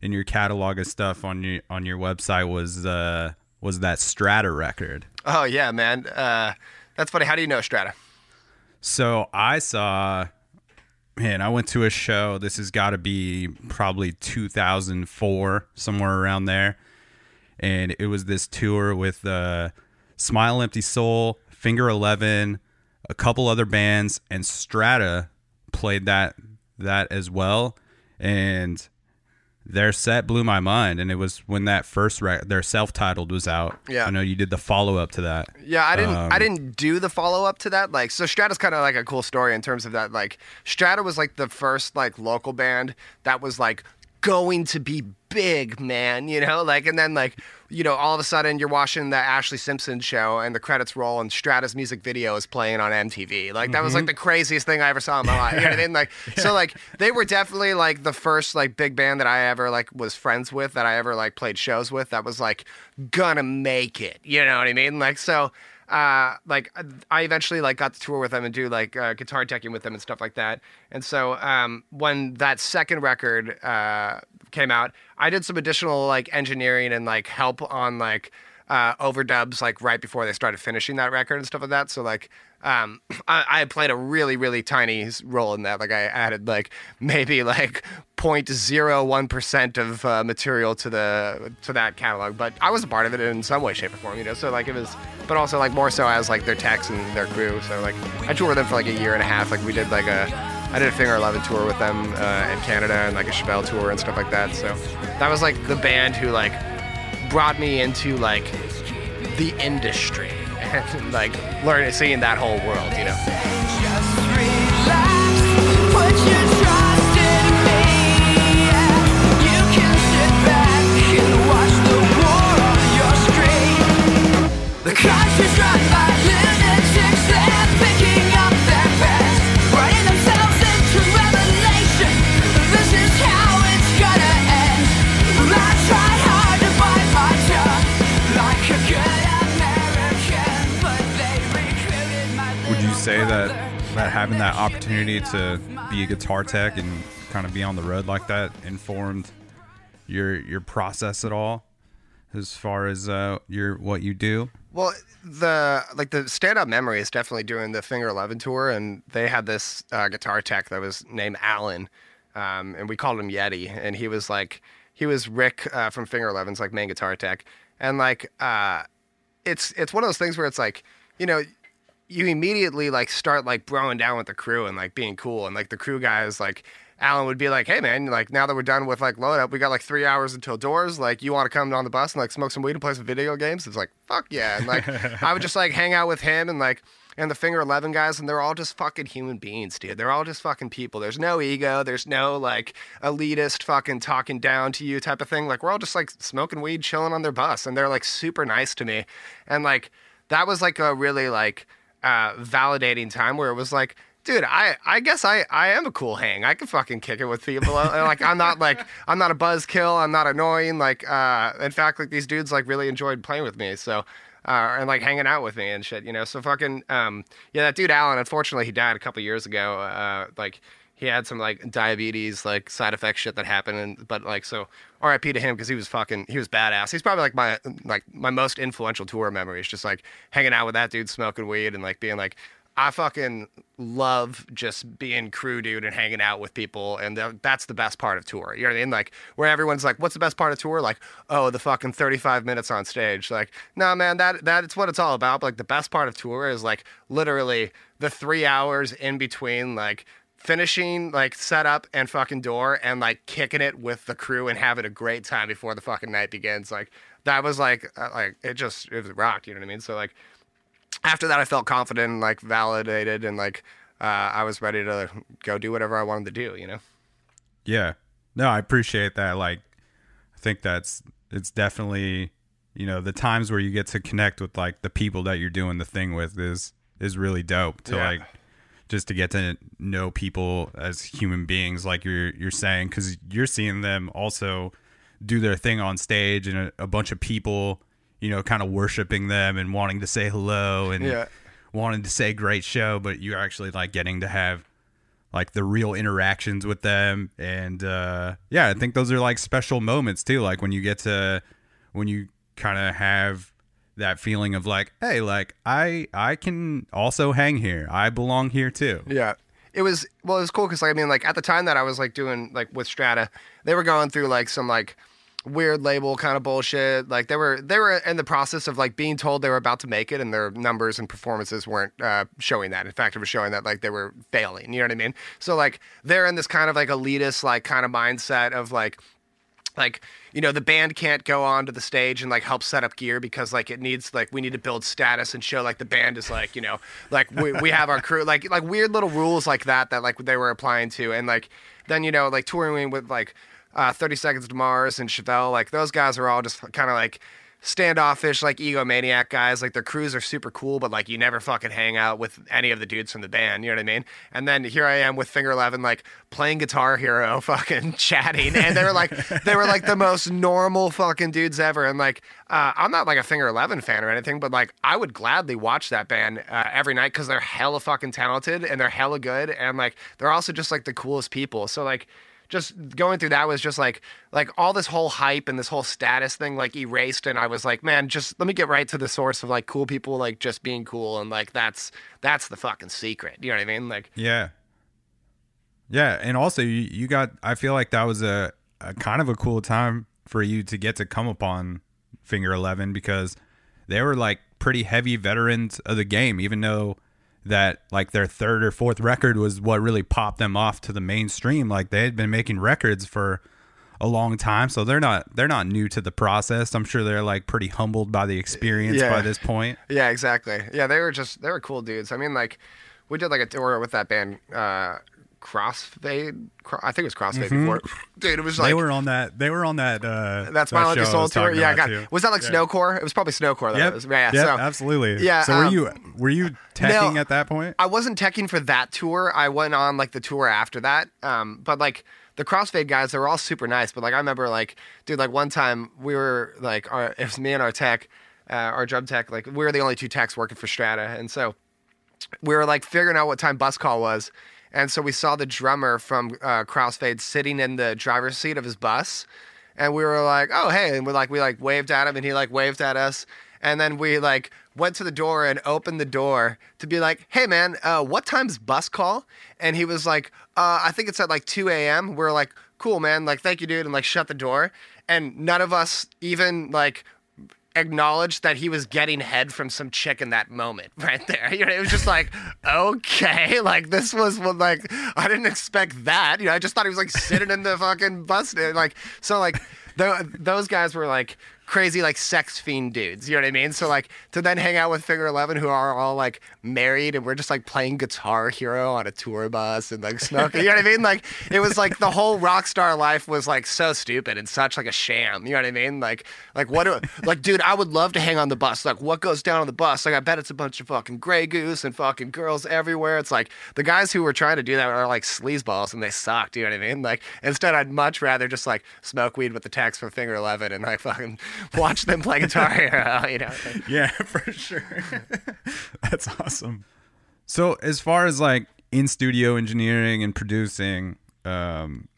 in your catalog of stuff on your on your website was uh was that Strata record. Oh yeah, man. Uh, that's funny. How do you know Strata? So I saw man, I went to a show. This has got to be probably 2004 somewhere around there. And it was this tour with uh Smile Empty Soul, Finger 11, a couple other bands and Strata played that that as well and their set blew my mind and it was when that first rec- their self-titled was out Yeah. i know you did the follow-up to that Yeah, I didn't. I Um, didn't do the follow up to that. Like, so Strata's kind of like a cool story in terms of that. Like, Strata was like the first like local band that was like going to be big, man. You know, like, and then like, you know, all of a sudden you're watching the Ashlee Simpson show and the credits roll and Strata's music video is playing on MTV. Like, that was like mm-hmm. the craziest thing I ever saw in my life. You know what I mean? Like, so like they were definitely like the first like big band that I ever like was friends with that I ever like played shows with that was like gonna make it. You know what I mean? Like, so uh, like I eventually like got to tour with them and do like uh, guitar teching with them and stuff like that. And so um, when that second record uh, came out, I did some additional like engineering and like help on like uh, overdubs like right before they started finishing that record and stuff like that. So like um, I, I played a really really tiny role in that. Like I added like maybe like 0.01 percent of uh, material to the to that catalog, but I was a part of it in some way, shape, or form. You know, so like it was, but also like more so as like their techs and their crew. So like I toured with them for like a year and a half. Like we did like a I did a Finger Eleven tour with them uh, in Canada and like a Chevelle tour and stuff like that. So that was like the band who like brought me into like the industry and like learning seeing that whole world. You know. Say that that having that opportunity to be a guitar tech and kind of be on the road like that informed your your process at all as far as uh your what you do? Well, the like the stand-up memory is definitely doing the Finger Eleven tour, and they had this uh, guitar tech that was named Alan, um, and we called him Yeti, and he was like he was Rick uh, from Finger Eleven's like main guitar tech, and like uh, it's it's one of those things where it's like you know you immediately like start like broing down with the crew and like being cool and like the crew guys like Alan would be like, "Hey man, like now that we're done with like load up, we got like three hours until doors. Like, you want to come on the bus and like smoke some weed and play some video games?" It's like, "Fuck yeah!" And like, I would just like hang out with him and like and the Finger Eleven guys, and they're all just fucking human beings, dude. They're all just fucking people. There's no ego. There's no like elitist fucking talking down to you type of thing. Like, we're all just like smoking weed, chilling on their bus, and they're like super nice to me. And like, that was like a really like uh, validating time where it was like, dude, I, I guess I, I am a cool hang. I can fucking kick it with people. And, like I'm not like I'm not a buzzkill. I'm not annoying. Like uh, in fact, like these dudes like really enjoyed playing with me. So. Uh, and like hanging out with me and shit, you know. So fucking um, yeah, that dude Alan. Unfortunately, he died a couple years ago. Uh, like he had some like diabetes like side effect shit that happened, and but like so R.I.P. to him because he was fucking he was badass. He's probably like my like my most influential tour memory memories, just like hanging out with that dude, smoking weed, and like being like. I fucking love just being crew dude and hanging out with people, and th- that's the best part of tour. You know what I mean? Like where everyone's like, "What's the best part of tour?" Like, "Oh, the fucking thirty-five minutes on stage." Like, no, man, that that's what it's all about. But, like the best part of tour is like literally the three hours in between, like finishing like setup and fucking door and like kicking it with the crew and having a great time before the fucking night begins. Like that was like uh, like it just it was rocked. You know what I mean? So like after that, I felt confident and like validated and like uh, I was ready to go do whatever I wanted to do. You know? Yeah. No, I appreciate that. Like, I think that's it's definitely you know the times where you get to connect with like the people that you're doing the thing with is is really dope to Yeah. like just to get to know people as human beings like you're you're saying cuz you're seeing them also do their thing on stage and a, a bunch of people you know kind of worshiping them and wanting to say hello and Yeah. wanting to say great show but you're actually like getting to have like the real interactions with them and uh yeah i think those are like special moments too like when you get to when you kind of have that feeling of like hey like i i can also hang here i belong here too Yeah. It was well, it was cool because like I mean, like at the time that I was like doing like with Strata, they were going through like some like weird label kind of bullshit. Like they were they were in the process of like being told they were about to make it, and their numbers and performances weren't uh, showing that. In fact, it was showing that like they were failing. You know what I mean? So like they're in this kind of like elitist like kind of mindset of like like you know the band can't go onto the stage and like help set up gear because like it needs like we need to build status and show like the band is like you know like we, we have our crew like like weird little rules like that that like they were applying to. And like then you know like touring with like uh 30 seconds to mars and chevelle like those guys are all just kind of like standoffish like egomaniac guys. Like their crews are super cool but like you never fucking hang out with any of the dudes from the band. You know what i mean? And then here i am with finger 11 like playing guitar hero fucking chatting. And they were like they were like the most normal fucking dudes ever. And like uh, i'm not like a finger 11 fan or anything but like i would gladly watch that band uh, every night because they're hella fucking talented and they're hella good. And like they're also just like the coolest people. So like just going through that was just like like all this whole hype and this whole status thing like erased and I was like, man, just let me get right to the source of like cool people like just being cool and like that's that's the fucking secret. You know what I mean? Like yeah yeah and also you, you got i feel like that was a, a kind of a cool time for you to get to come upon finger 11 because they were like pretty heavy veterans of the game even though that like their third or fourth record was what really popped them off to the mainstream like they had been making records for a long time so they're not they're not new to the process i'm sure they're like pretty humbled by the experience Yeah. by this point Yeah, exactly. Yeah, they were just they were cool dudes. I mean, like we did like a tour with that band, uh, Crossfade. Cro- I think it was Crossfade before. Dude, it was like they were on that they were on that uh that show a I Soul tour. Yeah, God, too. was that like Yeah. Snowcore? It was probably Snowcore. That Yep. was. Yeah, yep, so, absolutely. Yeah, So were um, you were you teching at that point? I wasn't teching for that tour. I went on like the tour after that. Um, but like the CrossFade guys, they were all super nice. But like I remember like, dude, like one time we were like, our, it was me and our tech, uh, our drum tech. Like we were the only two techs working for Strata, and so we were like figuring out what time bus call was. And so we saw the drummer from uh, Crossfade sitting in the driver's seat of his bus, and we were like, "Oh, hey!" And we like we like waved at him, and he like waved at us. And then we like went to the door and opened the door to be like, "Hey, man, uh, what time's bus call?" And he was like, uh, "I think it's at like 2 a.m." We're like, "Cool, man. Like, thank you, dude," and like shut the door. And none of us even like acknowledged that he was getting head from some chick in that moment right there. You know, it was just like, okay, like this was what like I didn't expect that. You know, I just thought he was like sitting in the fucking bus. Like so, like th- those guys were like crazy like sex fiend dudes. You know what I mean? So like to then hang out with Finger Eleven, who are all like married, and we're just like playing Guitar Hero on a tour bus and like smoking. you know what I mean? Like it was like the whole rock star life was like so stupid and such like a sham. You know what I mean? Like like what? Do, like dude, I would love to hang on the bus. Like what goes down on the bus? Like I bet it's a bunch of fucking Grey Goose and fucking girls everywhere. It's like the guys who were trying to do that are like sleazeballs and they sucked. You know what I mean? Like instead, I'd much rather just like smoke weed with the tax from Finger Eleven and like fucking watch them play Guitar Hero. You know? Yeah, for sure. That's awesome. So as far as like in studio engineering and producing, um,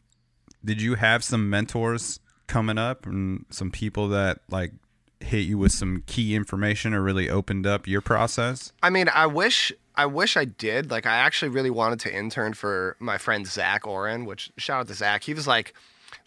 did you have some mentors coming up and some people that like hit you with some key information or really opened up your process? I mean, I wish I wish I did. Like, I actually really wanted to intern for my friend Zach Oren. Which shout out to Zach. He was like,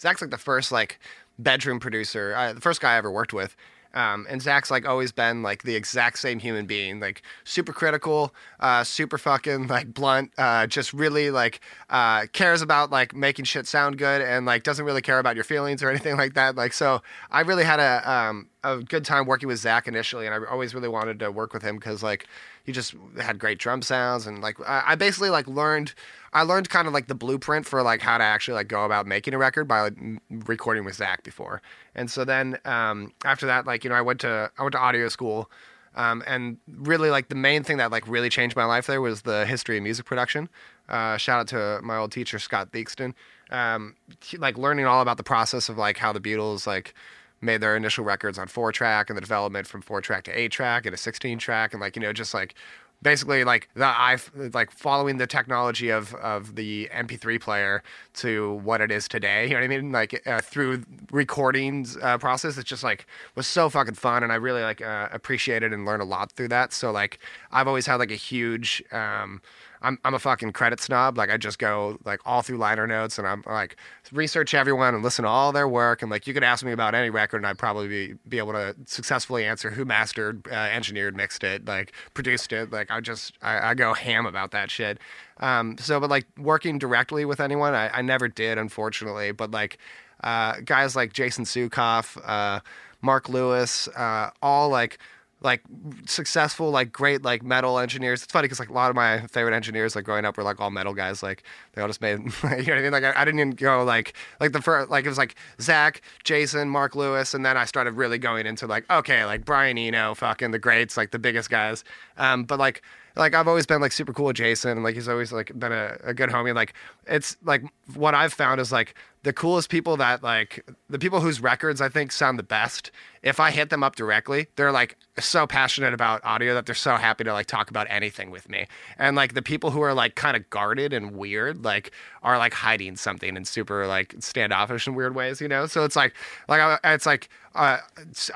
Zach's like the first like bedroom producer, uh, the first guy I ever worked with. Um, and Zach's like always been like the exact same human being, like super critical, uh, super fucking like blunt, uh, just really like uh, cares about like making shit sound good and like doesn't really care about your feelings or anything like that. Like so, I really had a um, a good time working with Zach initially, and I always really wanted to work with him because like he just had great drum sounds and like I, I basically like learned I learned kind of like the blueprint for like how to actually like go about making a record by like, recording with Zach before. And so then um, after that, like you know, I went to I went to audio school Um, and really, like the main thing that like really changed my life there was the history of music production. Uh, shout out to my old teacher Scott Theakston. Um, he- like learning all about the process of like how the Beatles like made their initial records on four track and the development from four track to eight track and a 16 track and like you know just like basically like the I like following the technology of of the MP3 player to what it is today. You know what I mean? Like uh, through recordings uh, process, it's just like was so fucking fun, and I really like uh, appreciated and learned a lot through that. So like I've always had like a huge. Um, I'm I'm a fucking credit snob. Like I just go like all through liner notes, and I'm like research everyone and listen to all their work. And like you could ask me about any record, and I'd probably be, be able to successfully answer who mastered, uh, engineered, mixed it, like produced it. Like I just I, I go ham about that shit. Um, so, but like working directly with anyone, I, I never did, unfortunately. But like uh, guys like Jason Suecof, uh, Mark Lewis, uh, all like like successful, like great, like metal engineers. It's funny because like a lot of my favorite engineers, like growing up, were like all metal guys. Like they all just made, you know what I mean? Like I, I didn't even go like like the first, like it was like Zach, Jason, Mark Lewis, and then I started really going into like okay, like Brian Eno, fucking the greats, like the biggest guys. Um, but like like I've always been like super cool with Jason, and like he's always like been a, a good homie. Like it's like what I've found is like the coolest people that like the people whose records I think sound the best. If I hit them up directly, they're like so passionate about audio that they're so happy to like talk about anything with me. And like the people who are like kind of guarded and weird, like are like hiding something in super like standoffish in weird ways, you know. So it's like like I, it's like uh,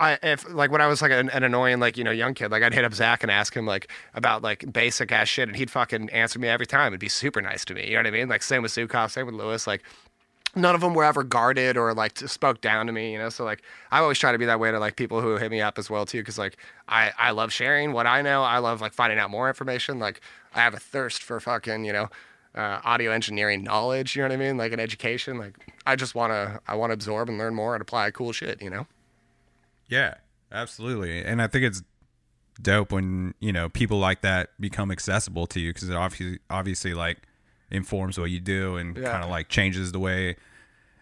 I, if like when I was like an, an annoying like you know young kid, like I'd hit up Zach and ask him like about like basic ass shit, and he'd fucking answer me every time. It'd be super nice to me. You know what I mean? Like same with Suecof, same with Lewis. Like none of them were ever guarded or like spoke down to me. You know, so like I always try to be that way to like people who hit me up as well too, because like I I love sharing what I know. I love like finding out more information. Like I have a thirst for fucking you know. Uh, audio engineering knowledge, you know what I mean? Like an education. Like I just wanna, I wanna absorb and learn more and apply cool shit, you know? Yeah, absolutely. And I think it's dope when, you know, people like that become accessible to you because it obviously, obviously, like, informs what you do and Yeah. kind of like changes the way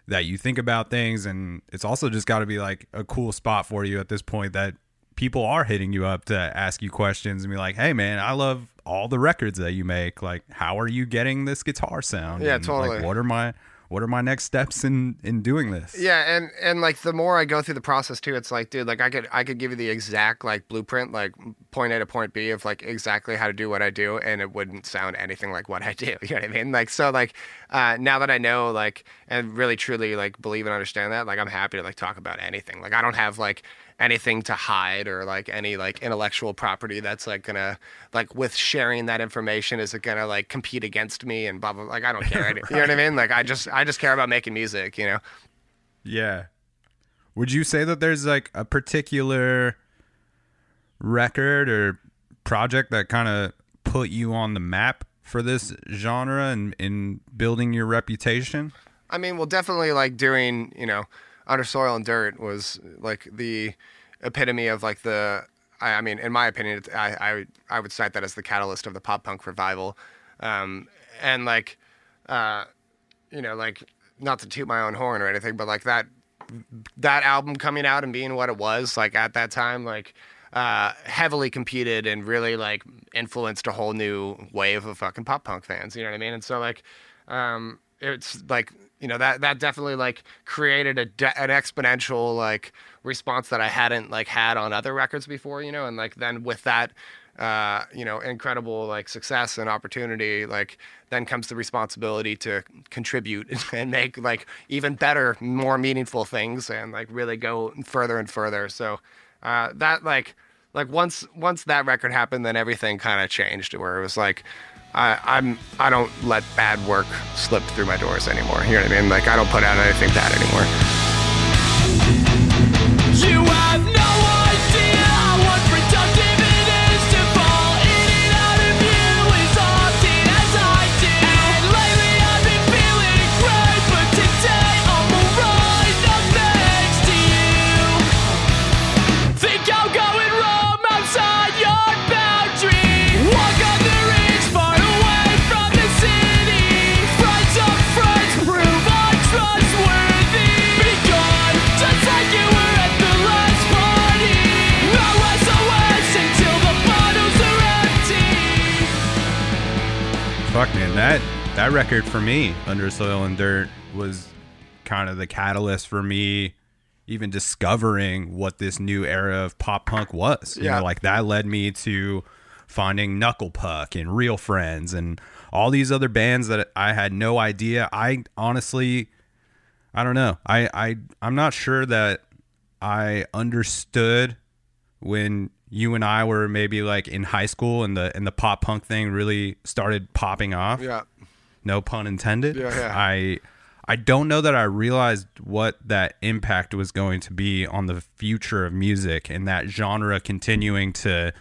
that you think about things. And it's also just got to be like a cool spot for you at this point that people are hitting you up to ask you questions and be like, hey, man, I love all the records that you make. Like, how are you getting this guitar sound? Yeah, And, totally. Like, what are my. What are my next steps in in doing this? Yeah, and and like the more I go through the process too, it's like, dude, like I could I could give you the exact like blueprint, like point A to point B of like exactly how to do what I do, and it wouldn't sound anything like what I do. You know what I mean? Like so, like uh, now that I know, like, and really truly like believe and understand that, like I'm happy to like talk about anything. Like I don't have like anything to hide or like any like intellectual property that's like gonna like with sharing that information is it gonna like compete against me and blah blah blah. like I don't care you know what I mean like I just I just care about making music you know Yeah. Would you say that there's like a particular record or project that kind of put you on the map for this genre and in building your reputation? I mean, well, definitely like doing, you know, Under Soil and Dirt was like the epitome of like the. I, I mean, in my opinion, I, I would- I would cite that as the catalyst of the pop punk revival, um, and like, uh, you know, like not to toot my own horn or anything, but like that that album coming out and being what it was like at that time like uh heavily competed and really like influenced a whole new wave of fucking pop punk fans you know what i mean and so like um it's like you know that that definitely like created a de- an exponential like response that i hadn't like had on other records before you know and like then with that uh, you know, incredible like success and opportunity, like then comes the responsibility to contribute and make like even better, more meaningful things and like really go further and further. So uh, that like like once once that record happened, then everything kind of changed where it was like I, I'm I don't let bad work slip through my doors anymore. You know what I mean? Like I don't put out anything bad anymore. That that record for me, Under Soil and Dirt, was kind of the catalyst for me even discovering what this new era of pop punk was. You Yeah. know, like that led me to finding Knuckle Puck and Real Friends and all these other bands that I had no idea. I honestly I don't know. I I I'm not sure that I understood when you and I were maybe like in high school and the and the pop punk thing really started popping off. Yeah. No pun intended. Yeah, yeah. I I don't know that I realized what that impact was going to be on the future of music and that genre continuing to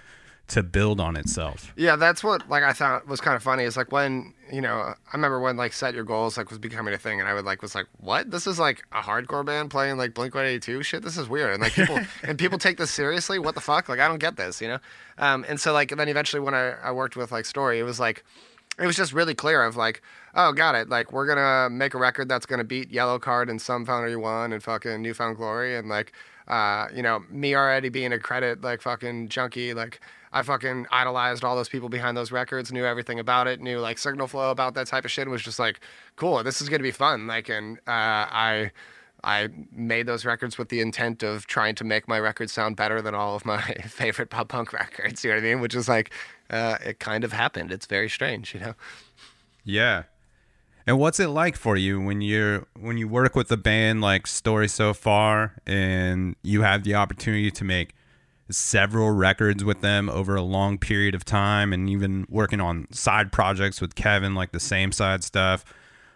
to build on itself. Yeah, that's what like I thought was kind of funny. Is like when you know I remember when like set your goals like was becoming a thing, and I would like was like, what? This is like a hardcore band playing like Blink One Eighty Two shit. This is weird, and like people and people take this seriously. What the fuck? Like I don't get this, you know. Um, and so like then eventually when I, I worked with like Story, it was like it was just really clear of like, oh, got it. Like we're gonna make a record that's gonna beat Yellowcard and Some Found You One and fucking New Found Glory and like, uh, you know, me already being a credit like fucking junkie, like I fucking idolized all those people behind those records, knew everything about it, knew like signal flow about that type of shit. was just like, cool, this is gonna be fun. Like, and uh, I. I made those records with the intent of trying to make my records sound better than all of my favorite pop punk records. You know what I mean? Which is like, uh, it kind of happened. It's very strange, you know. Yeah. And what's it like for you when you're when you work with a band like Story So Far and you have the opportunity to make several records with them over a long period of time and even working on side projects with Kevin like the same side stuff.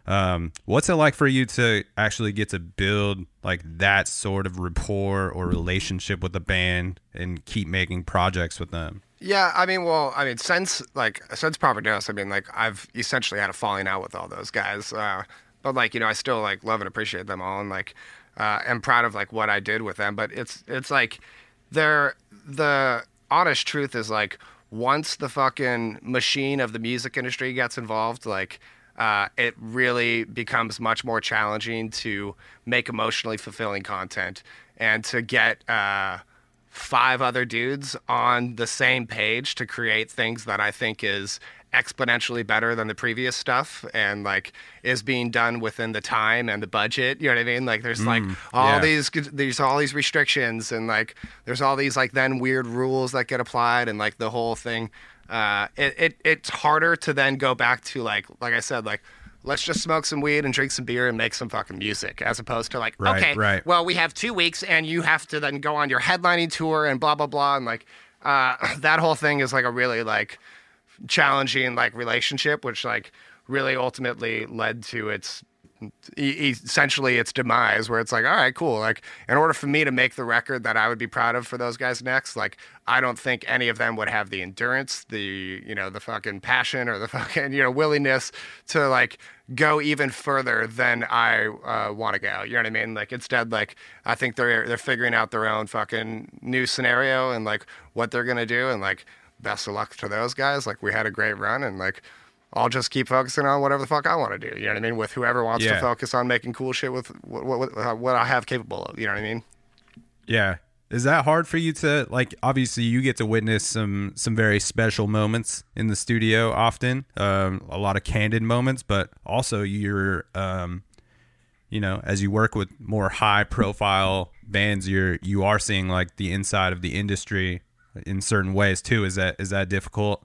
Um, what's it like for you to actually get to build like that sort of rapport or relationship with the band and keep making projects with them? Yeah, I mean, well, I mean, since like since Proper Dose, I mean, like I've essentially had a falling out with all those guys. Uh, but like you know, I still like love and appreciate them all, and like uh, am proud of like what I did with them. But it's it's like they're the honest truth is like once the fucking machine of the music industry gets involved, like uh, it really becomes much more challenging to make emotionally fulfilling content and to get. Uh, five other dudes on the same page to create things that I think is exponentially better than the previous stuff and like is being done within the time and the budget you know what i mean like there's like all yeah. these there's all these restrictions and like there's all these like then weird rules that get applied and like the whole thing uh it, it it's harder to then go back to like like i said like let's just smoke some weed and drink some beer and make some fucking music as opposed to like Right, okay right. well, we have two weeks, and you have to then go on your headlining tour and blah blah blah, and like uh, that whole thing is like a really like challenging like relationship, which like really ultimately led to its essentially its demise where it's like all right cool. Like in order for me to make the record that i would be proud of for those guys next like i don't think any of them would have the endurance the you know the fucking passion or the fucking you know willingness to like go even further than i uh, want to go. You know what i mean? Like instead like i think they're they're figuring out their own fucking new scenario and like what they're gonna do and like best of luck to those guys. Like we had a great run and like I'll just keep focusing on whatever the fuck I want to do. You know what I mean? With whoever wants Yeah. to focus on making cool shit with what, what, what, what I have capable of. You know what I mean? Yeah. Is that hard for you to like obviously you get to witness some some very special moments in the studio often. Um a lot of candid moments, but also you're um you know, as you work with more high profile bands, you're you are seeing like the inside of the industry in certain ways too. Is that is that difficult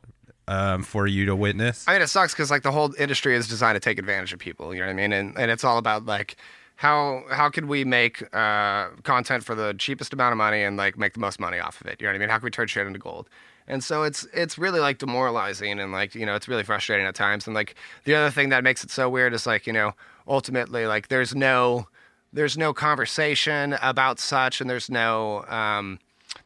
um for you to witness? I mean, it sucks because like the whole industry is designed to take advantage of people. You know what I mean? And and it's all about like how how could we make uh, content for the cheapest amount of money and like make the most money off of it? You know what I mean? How can we turn shit into gold? And so it's it's really like demoralizing and like you know it's really frustrating at times. And like the other thing that makes it so weird is like you know ultimately like there's no there's no conversation about such and there's no um,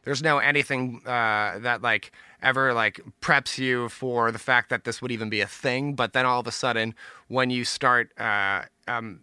there's no anything uh, that like ever like preps you for the fact that this would even be a thing but then all of a sudden when you start uh, um,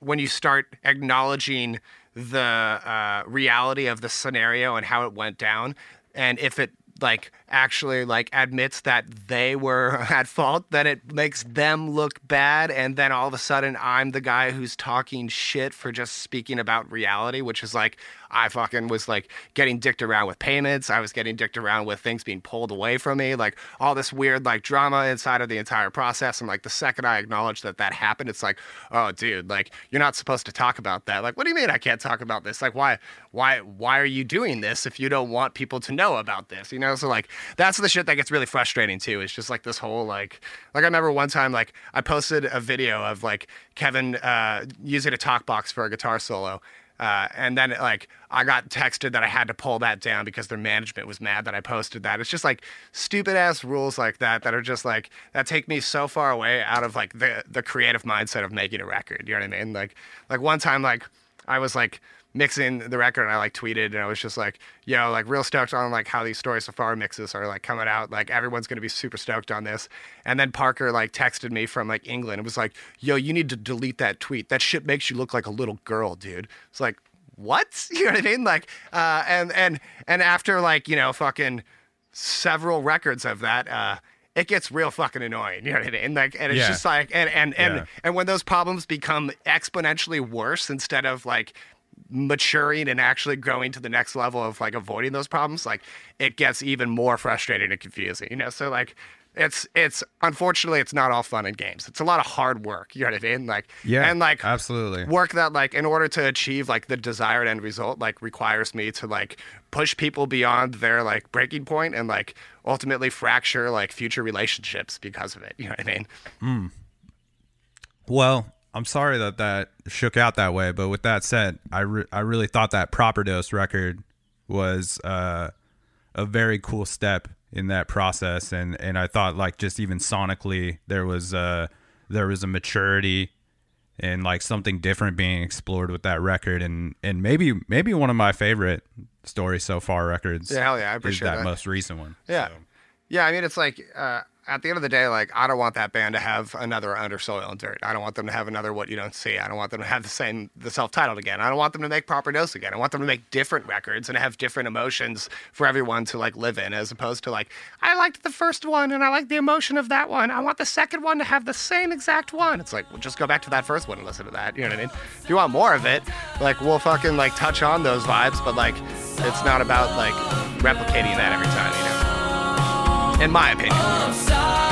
when you start acknowledging the uh, reality of the scenario and how it went down and if it like actually like admits that they were at fault then it makes them look bad and then all of a sudden i'm the guy who's talking shit for just speaking about reality which is like I fucking was like getting dicked around with payments. I was getting dicked around with things being pulled away from me, like all this weird like drama inside of the entire process. And like the second I acknowledged that that happened, it's like, oh, dude, like you're not supposed to talk about that. Like, what do you mean I can't talk about this? Like, why, why, why are you doing this if you don't want people to know about this? You know, so like that's the shit that gets really frustrating too. It's just like this whole like, like I remember one time like I posted a video of like Kevin uh, using a talk box for a guitar solo. Uh, and then like I got texted that I had to pull that down because their management was mad that I posted that. It's just like stupid ass rules like that that are just like that take me so far away out of like the the creative mindset of making a record. You know what I mean? Like like one time like I was like mixing the record and I like tweeted and I was just like, yo, like real stoked on like how these stories so far mixes are like coming out. Like everyone's gonna be super stoked on this. And then Parker like texted me from like England. It was like, yo, you need to delete that tweet. That shit makes you look like a little girl, dude. It's like, what? You know what I mean? Like, uh, and and and after like you know fucking several records of that, uh, it gets real fucking annoying. You know what I mean? Like, and it's Yeah. just like, and and and Yeah. and when those problems become exponentially worse instead of like maturing and actually growing to the next level of like avoiding those problems, like it gets even more frustrating and confusing. You know, so like. It's it's unfortunately it's not all fun and games. It's a lot of hard work. You know what I mean? Like Yeah, and like absolutely. work that like in order to achieve like the desired end result like requires me to like push people beyond their like breaking point and like ultimately fracture like future relationships because of it you know what i mean hmm. Well, I'm sorry that that shook out that way, but with that said, I re- I really thought that Proper Dose record was uh, a very cool step in that process, and and I thought like just even sonically there was uh there was a maturity and like something different being explored with that record, and and maybe maybe one of my favorite story so far records. Yeah, hell yeah, I is appreciate that, that. most recent one. yeah So, yeah i mean it's like uh at the end of the day, like I don't want that band to have another Under Soil and Dirt. I don't want them to have another What You Don't See. I don't want them to have the same, the self-titled again. I don't want them to make Proper Dose again. I want them to make different records and have different emotions for everyone to like live in, as opposed to like I liked the first one and I like the emotion of that one. I want the second one to have the same exact one. It's like well, just go back to that first one and listen to that. You know what I mean? If you want more of it, like we'll fucking like touch on those vibes, but like it's not about like replicating that every time. You know? In my opinion.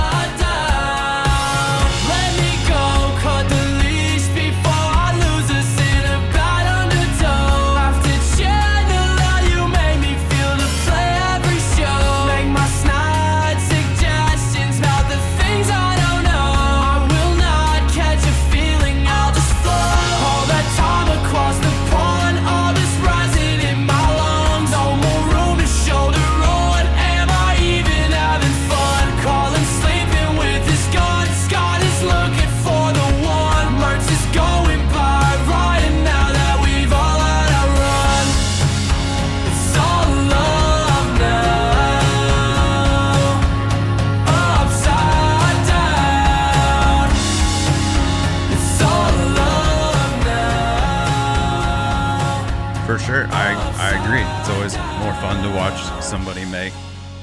Somebody make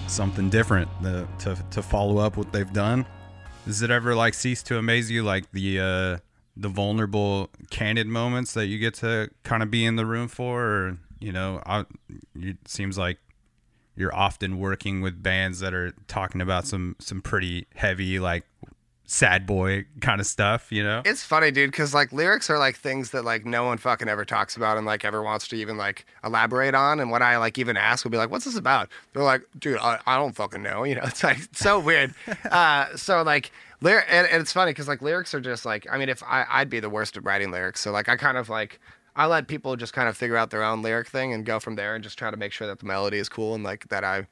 something different the, to to follow up what they've done. Does it ever like cease to amaze you, like the uh, the vulnerable, candid moments that you get to kind of be in the room for? Or you know, I, it seems like you're often working with bands that are talking about some some pretty heavy, like sad boy kind of stuff. You know, It's funny, dude, because like lyrics are like things that like no one fucking ever talks about and like ever wants to even like elaborate on. And when I like even ask, will be like, "What's this about?" They're like, "Dude, I, I don't fucking know." You know, it's like so weird. uh, so like. Lyr- and, and it's funny because like lyrics are just like I mean if I I'd be the worst at writing lyrics so like I kind of like I let people just kind of figure out their own lyric thing and go from there and just try to make sure that the melody is cool and like that I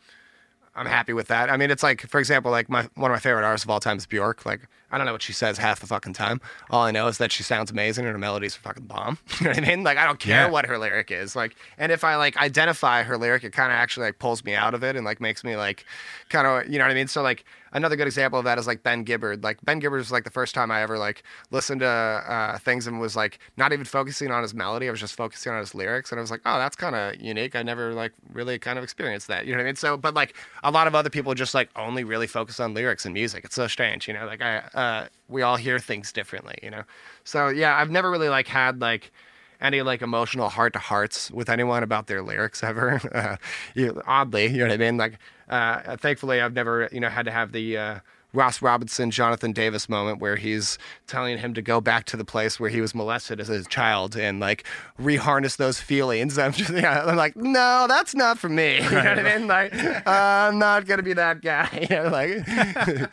I'm happy with that. I mean, it's like, for example, like my one of my favorite artists of all time is Bjork. Like, I don't know what she says half the fucking time. All I know is that she sounds amazing and her melodies are fucking bomb. you know what I mean? Like, I don't care Yeah. what her lyric is. Like, and if I like identify her lyric, it kind of actually like pulls me out of it and like makes me like kind of, you know what I mean? So like another good example of that is like Ben Gibbard. Like Ben Gibbard was like the first time I ever like listened to uh, things and was like not even focusing on his melody. I was just focusing on his lyrics, and I was like, oh, that's kind of unique. I never like really kind of experienced that. You know what I mean? So, but like a lot of other people just like only really focus on lyrics and music. It's so strange, you know. Like I, uh, we all hear things differently, you know. So yeah, I've never really like had like any like emotional heart to hearts with anyone about their lyrics ever. Uh, you, oddly, you know what I mean? Like, uh, thankfully, I've never you know had to have the uh, Ross Robinson, Jonathan Davis moment where he's telling him to go back to the place where he was molested as a child and like reharness those feelings. I'm, just, yeah, I'm like, no, that's not for me. You know what I mean? Like, I'm not gonna be that guy. You know, like.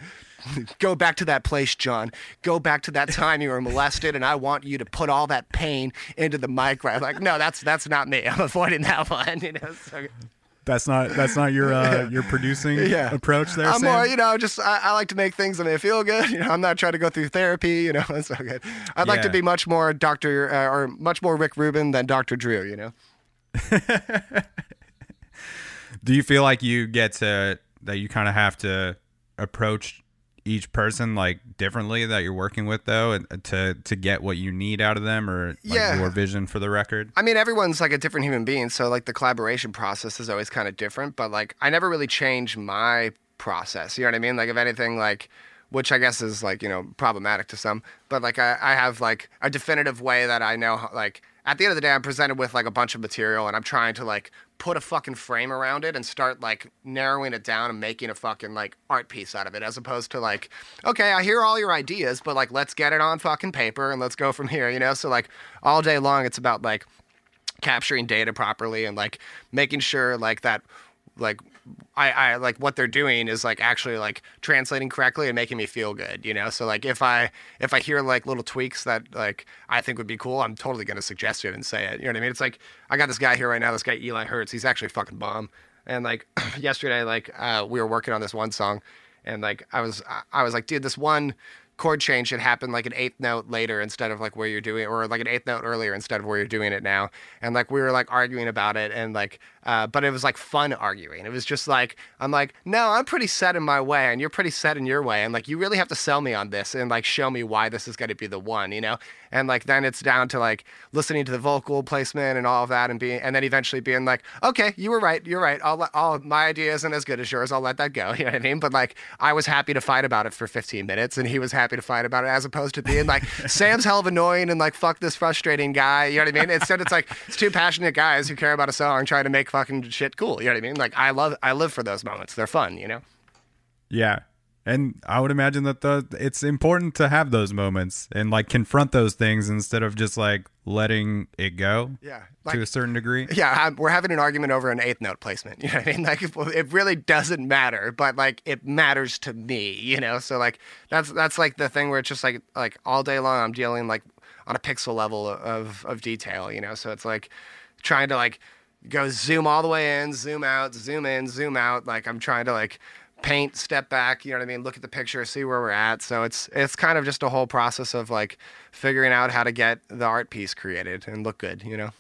Go back to that place, John. Go back to that time you were molested, and I want you to put all that pain into the mic. Right? Like, no, that's that's not me. I'm avoiding that one. You know. So, That's not that's not your uh, your producing Yeah. approach there. I'm Sam? more, you know, just I, I like to make things that me feel good. You know, I'm not trying to go through therapy. You know, it's so good. I'd like to be much more Doctor uh, or much more Rick Rubin than Doctor Drew. You know. Do you feel like you get to that you kind of have to approach each person like differently that you're working with though uh, to to get what you need out of them or like Yeah. your vision for the record? I mean, everyone's like a different human being, so like the collaboration process is always kind of different. But like, I never really change my process. You know what I mean? Like, if anything, like, which I guess is like you know problematic to some, but like I, I have like a definitive way that I know. Like at the end of the day, I'm presented with like a bunch of material, and I'm trying to like put a fucking frame around it and start like narrowing it down and making a fucking like art piece out of it, as opposed to like, okay, I hear all your ideas, but like let's get it on fucking paper and let's go from here. You know, so like all day long, it's about like capturing data properly and like making sure like that like I, I like what they're doing is like actually like translating correctly and making me feel good you know? So like if i if i hear like little tweaks that like i think would be cool i'm totally to suggest it and say it you know what i mean? It's like i got this guy here right now this guy eli hertz he's actually fucking bomb. And like yesterday like uh, we were working on this one song and like i was i was like dude this one chord change should happen like an eighth note later instead of like where you're doing it, or like an eighth note earlier instead of where you're doing it now. And like we were like arguing about it and like uh, but it was like fun arguing. It was just like i'm like no i'm pretty set in my way and you're pretty set in your way and like you really have to sell me on this and like show me why this is going to be the one you know and like then it's down to like listening to the vocal placement and all of that and being and then eventually being like okay you were right you're right. I'll let all my idea isn't as good as yours. I'll let that go. You know what i mean? But like i was happy to fight about it for 15 minutes and he was happy to fight about it as opposed to being like sam's hell of annoying and like fuck this frustrating guy. You know what i mean? Instead it's like it's two passionate guys who care about a song trying to make fucking shit cool. You know what i mean? Like i love i live for those moments. They're fun you know? Yeah. And I would imagine that the it's important to have those moments and like confront those things instead of just like letting it go. Yeah, to a certain degree. Yeah, I'm, we're having an argument over an eighth note placement. You know what I mean? Like, it, it really doesn't matter, but like, it matters to me. You know, so like, that's that's like the thing where it's just like like all day long I'm dealing like on a pixel level of of detail. You know, so it's like trying to like go zoom all the way in, zoom out, zoom in, zoom out. Like I'm trying to like paint, step back. You know what I mean? Look at the picture, see where we're at. So it's it's kind of just a whole process of like figuring out how to get the art piece created and look good. You know.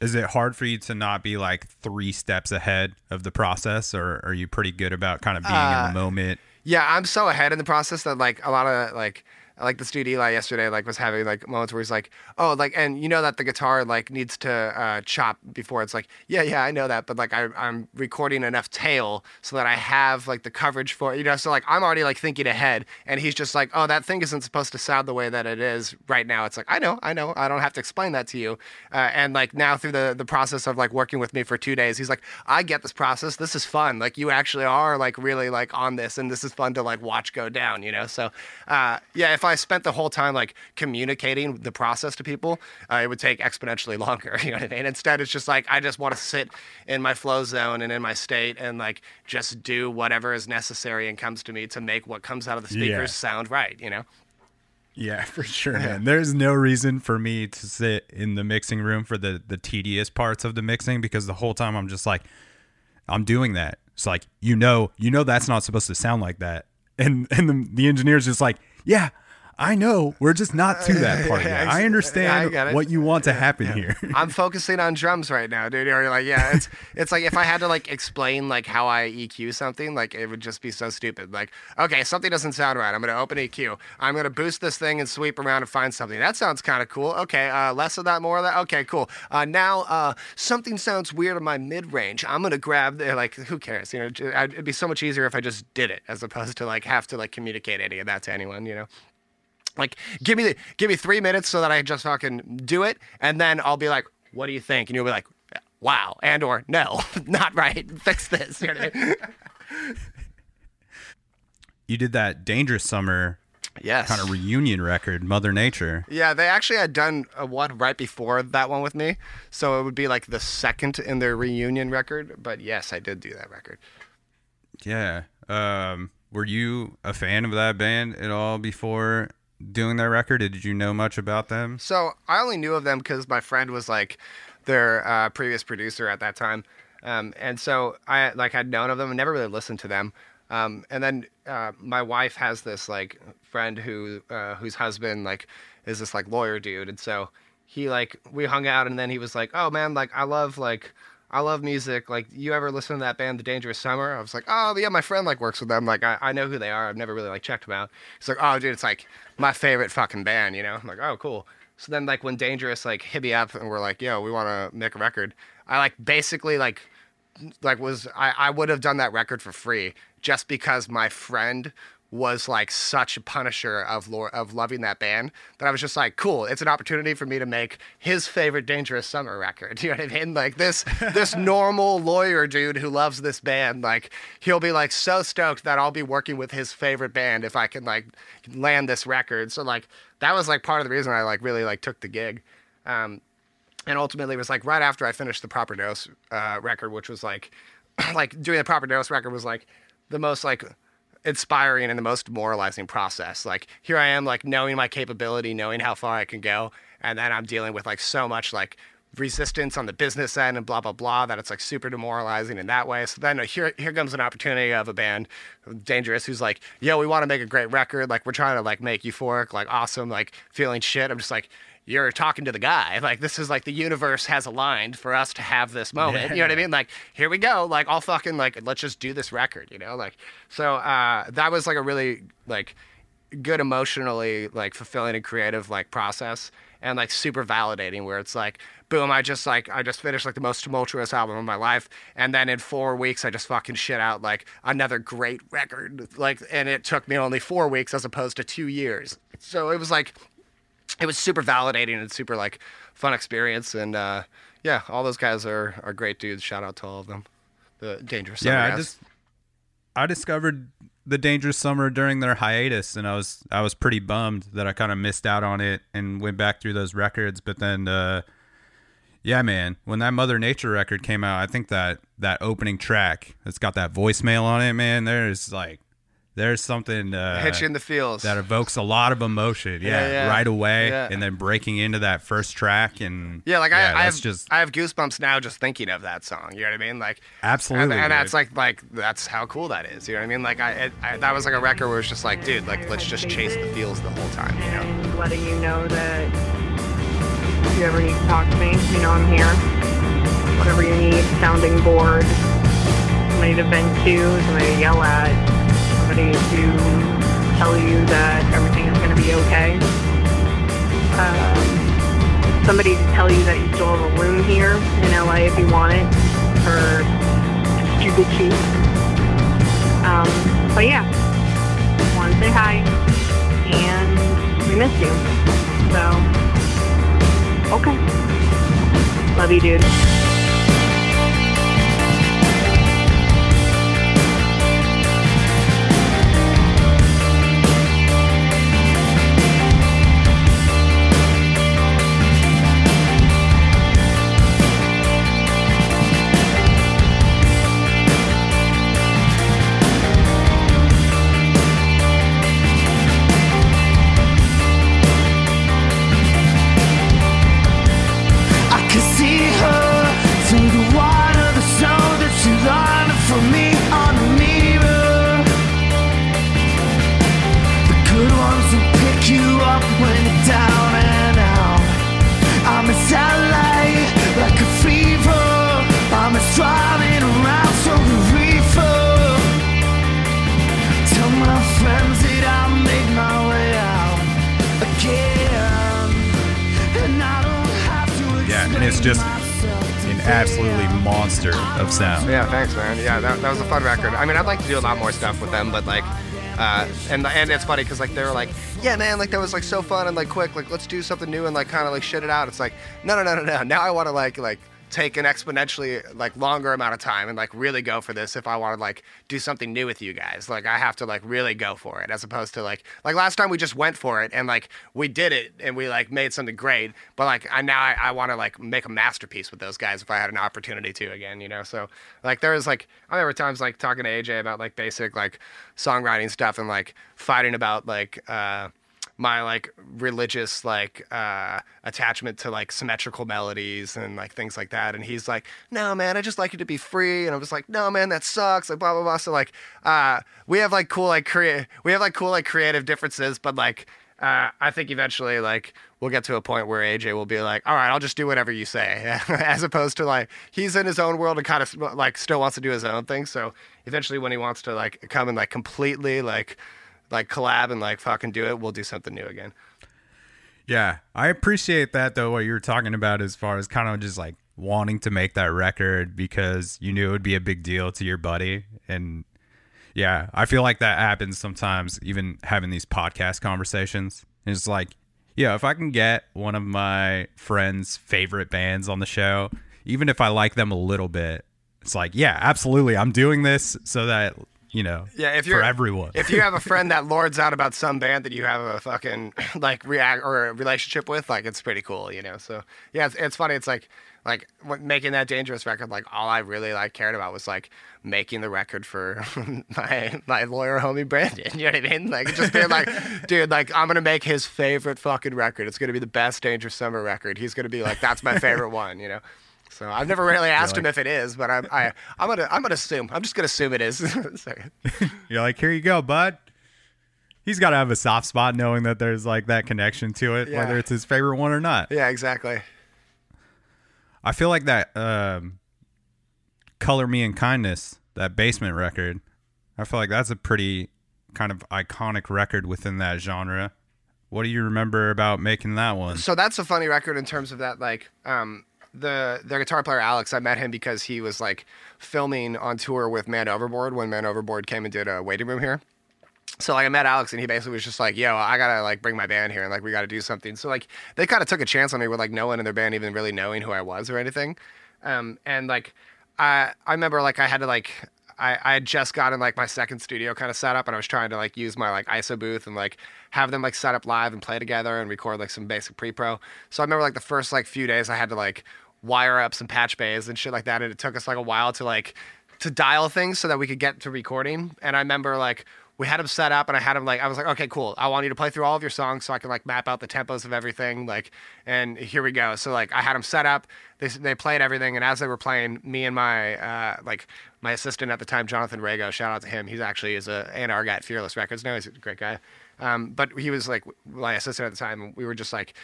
Is it hard for you to not be like three steps ahead of the process, or are you pretty good about kind of being in Uh, the moment? Yeah, I'm so ahead in the process that like a lot of like like this dude Eli yesterday like was having like moments where he's like, oh, like and you know that the guitar like needs to uh, chop before it's like, yeah, yeah, I know that, but like I, I'm recording enough tail so that I have like the coverage for you know. So like I'm already like thinking ahead, and he's just like, oh, that thing isn't supposed to sound the way that it is right now. It's like I know, I know, I don't have to explain that to you. Uh, and like now through the the process of like working with me for two days, he's like, I get this process. This is fun. Like you actually are like really like on this, and this is fun to like watch go down. You know. So uh, yeah, if I spent the whole time like communicating the process to people, uh, it would take exponentially longer. You know what I mean? Instead, it's just like I just want to sit in my flow zone and in my state and like just do whatever is necessary and comes to me to make what comes out of the speakers Yeah. sound right. You know. Yeah, for sure, man. There's no reason for me to sit in the mixing room for the the tedious parts of the mixing because the whole time I'm just like, I'm doing that. It's like you know, you know that's not supposed to sound like that, and and the, the engineer's just like, yeah. I know. We're just not to that part yet. I Yeah, I understand what you want to happen here. I'm focusing on drums right now, dude. Or like, yeah, it's it's like if I had to like explain like how I EQ something, like it would just be so stupid. Like, okay, something doesn't sound right. I'm gonna open EQ. I'm gonna boost this thing and sweep around and find something. That sounds kind of cool. Okay, uh, less of that, more of that. Okay, cool. Uh, now uh, something sounds weird in my mid range. I'm gonna grab the, like, who cares? You know, it'd be so much easier if I just did it as opposed to like have to like communicate any of that to anyone. You know. Like, give me the, give me three minutes so that I just fucking do it, and then I'll be like, "What do you think?" And you'll be like, "Wow," and or "No, not right. Fix this." You know I mean? You did that Dangerous Summer Yes. kind of reunion record, Mother Nature. Yeah, they actually had done a one right before that one with me, so it would be like the second in their reunion record. But yes, I did do that record. Yeah. Um, were you a fan of that band at all before doing their record? Did you know much about them? So I only knew of them because my friend was like their uh, previous producer at that time, um, and so I like had known of them and never really listened to them. Um, and then uh, my wife has this like friend who uh, whose husband like is this like lawyer dude, and so he like we hung out, and then he was like, "Oh man, like I love like." I love music. Like, you ever listen to that band, The Dangerous Summer? I was like, oh yeah, my friend like works with them. Like, I, I know who they are. I've never really like checked them out. He's like, oh dude, it's like my favorite fucking band. You know? I'm like, oh cool. So then like when Dangerous like hit me up and we're like, yo, we want to make a record. I like basically like like was I, I would have done that record for free just because my friend was like such a punisher of lore, of loving that band that I was just like, cool, it's an opportunity for me to make his favorite Dangerous Summer record. You know what I mean? Like this this normal lawyer dude who loves this band, like he'll be like so stoked that I'll be working with his favorite band if I can like land this record. So like that was like part of the reason I like really like took the gig. Um, and ultimately it was like right after I finished the Proper Dose uh, record, which was like, like doing the Proper Dose record was like the most like inspiring and the most demoralizing process. Like here I am, like knowing my capability, knowing how far I can go, and then I'm dealing with like so much like resistance on the business end and blah blah blah that it's like super demoralizing in that way. So then uh, here here comes an opportunity of a band, Dangerous, who's like, yo, we want to make a great record. Like we're trying to like make euphoric, like awesome, like feeling shit. I'm just like. You're talking to the guy. Like this is like the universe has aligned for us to have this moment. You know what I mean? Like here we go. Like all fucking like let's just do this record. You know? Like so uh, that was like a really like good emotionally like fulfilling and creative like process and like super validating where it's like boom i just like i just finished like the most tumultuous album of my life and then in four weeks i just fucking shit out like another great record like and it took me only four weeks as opposed to two years so it was like it was super validating and super like fun experience. And uh yeah all those guys are are great dudes. Shout out to all of them. The dangerous yeah, Summer I just I discovered the Dangerous Summer during their hiatus, and I was I was pretty bummed that I kind of missed out on it and went back through those records. But then, uh, yeah, man, when that Mother Nature record came out, I think that that opening track that's got that voicemail on it, man, there's like there's something uh, hit you in the feels that evokes a lot of emotion. Yeah, Yeah, yeah. right away, Yeah. and then breaking into that first track, and Yeah, like I, I that's have just I have goosebumps now just thinking of that song. You know what I mean? Like Absolutely, and, and that's like like that's how cool that is. You know what I mean? Like I, it, I that was like a record where it's just like, dude, like let's just chase the feels the whole time. You know? and letting you know that if you ever need to talk to me, you know I'm here. Whatever you need, sounding board, somebody to vent to, somebody to yell at, somebody to tell you that everything is going to be okay. Um, somebody to tell you that you still have a room here in LA if you want it for stupid cheap. Um, but yeah, want to say hi and we miss you. So, okay. Love you, dude. Just an absolutely monster of sound. Yeah, thanks, man. Yeah, that, that was a fun record. I mean, I'd like to do a lot more stuff with them, but like, Uh, and and it's funny because like they were like, yeah, man, like that was like so fun and like quick, like let's do something new and like kind of like shit it out. It's like, no, no, no, no, no. Now I want to like like take an exponentially like longer amount of time and like really go for this if I want to like do something new with you guys. Like I have to like really go for it as opposed to like like last time we just went for it and like we did it and we like made something great. But like I now I, I want to like make a masterpiece with those guys if I had an opportunity to again, you know. So like there was like I remember times like talking to AJ about like basic like songwriting stuff and like fighting about like uh my like religious like uh attachment to like symmetrical melodies and like things like that. And he's like no man i just like you to be free. And i was like no man that sucks like blah blah blah. So like uh we have like cool like create we have like cool like creative differences but like uh i think eventually like we'll get to a point where aj will be like all right i'll just do whatever you say. As opposed to like he's in his own world and kind of like still wants to do his own thing. So eventually when he wants to like come and like completely like like collab and like fucking do it, we'll do something new again. Yeah, I appreciate that though. What you were talking about as far as kind of just like wanting to make that record because you knew it would be a big deal to your buddy, and yeah, I feel like that happens sometimes. Even having these podcast conversations, it's like, yeah, if I can get one of my friends' favorite bands on the show, even if I like them a little bit, it's like, yeah, absolutely, I'm doing this so that you know, Yeah, if you're for everyone. if you have a friend that lords out about some band that you have a fucking like react or a relationship with, like it's pretty cool, you know. So yeah, it's, it's funny. It's like like making that dangerous record. Like all I really like cared about was like making the record for my my lawyer homie Brandon. You know what I mean? Like just being like, dude, like I'm gonna make his favorite fucking record. It's gonna be the best Dangerous Summer record. He's gonna be like, that's my favorite one. You know. So I've never really asked him if it is, but I'm I, I'm gonna I'm gonna assume. I'm just gonna assume it is. You're like, here you go, bud. He's got to have a soft spot knowing that there's like that connection to it, Yeah. whether it's his favorite one or not. yeah, exactly. I feel like that um, Color Me in Kindness, that basement record, I feel like that's a pretty kind of iconic record within that genre. What do you remember about making that one? So that's a funny record in terms of that, like, um, the the guitar player Alex. I met him because he was like filming on tour with Man Overboard when Man Overboard came and did a waiting room here. So like I met Alex and he basically was just like, "Yo, I gotta like bring my band here and like we gotta do something." So like they kind of took a chance on me with like no one in their band even really knowing who I was or anything. Um, and like I I remember like I had to like I, I had just gotten like my second studio kind of set up and I was trying to like use my like ISO booth and like have them like set up live and play together and record like some basic pre-pro. So I remember like the first like few days I had to like wire up some patch bays and shit like that and it took us like a while to like to dial things so that we could get to recording. And I remember like we had him set up and I had him like I was like, okay, cool. I want you to play through all of your songs so I can like map out the tempos of everything. Like, and here we go. So like I had him set up. They they played everything, and as they were playing, me and my uh, like my assistant at the time, Jonathan Rago, shout out to him. He's actually is a A&R guy at Fearless Records now. He's a great guy. Um, but he was like my assistant at the time, and we were just like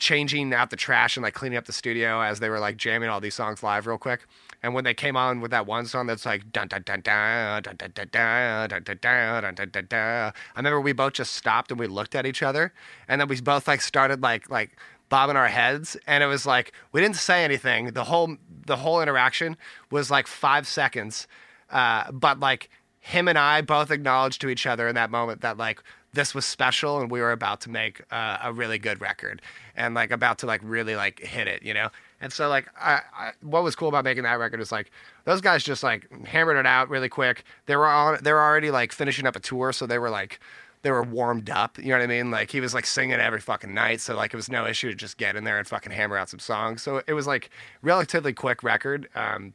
changing out the trash and like cleaning up the studio as they were like jamming all these songs live real quick. And when they came on with that one song that's like dun dun dun dun dun dun dun dun dun dun dun dun dun dun I remember we both just stopped and we looked at each other, and then we both like started like like bobbing our heads, and it was like we didn't say anything. The whole the whole interaction was like five seconds, uh, but like him and I both acknowledged to each other in that moment that like this was special and we were about to make uh, a really good record and like about to like really like hit it, you know. And so like I, I what was cool about making that record is like those guys just like hammered it out really quick. They were on they were already like finishing up a tour, so they were like they were warmed up. You know what I mean? Like he was like singing every fucking night, so like it was no issue to just get in there and fucking hammer out some songs. So it was like relatively quick record. Um,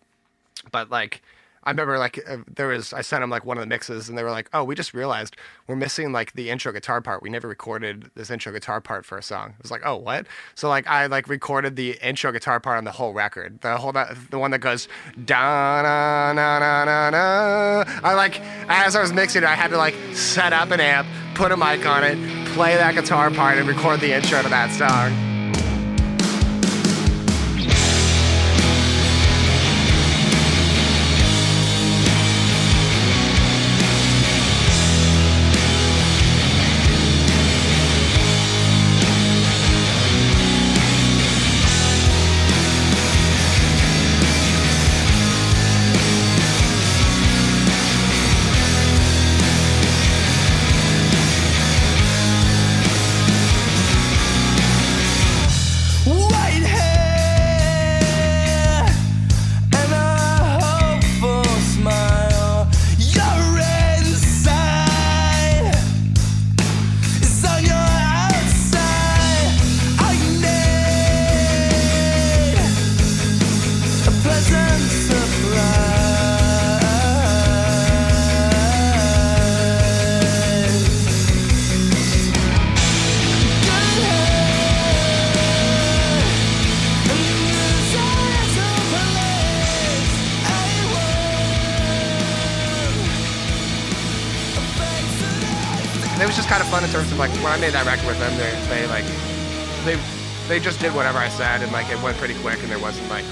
but like I remember like uh, there was I sent them like one of the mixes and they were like, "Oh, we just realized we're missing like the intro guitar part. We never recorded this intro guitar part for a song." I was like, "Oh, what?" So like I like recorded the intro guitar part on the whole record. The whole the one that goes da na na na na na. I like as I was mixing it, I had to like set up an amp, put a mic on it, play that guitar part and record the intro to that song. It was just kind of fun in terms of like when I made that record with them, they, they like they they just did whatever I said and like it went pretty quick and there wasn't like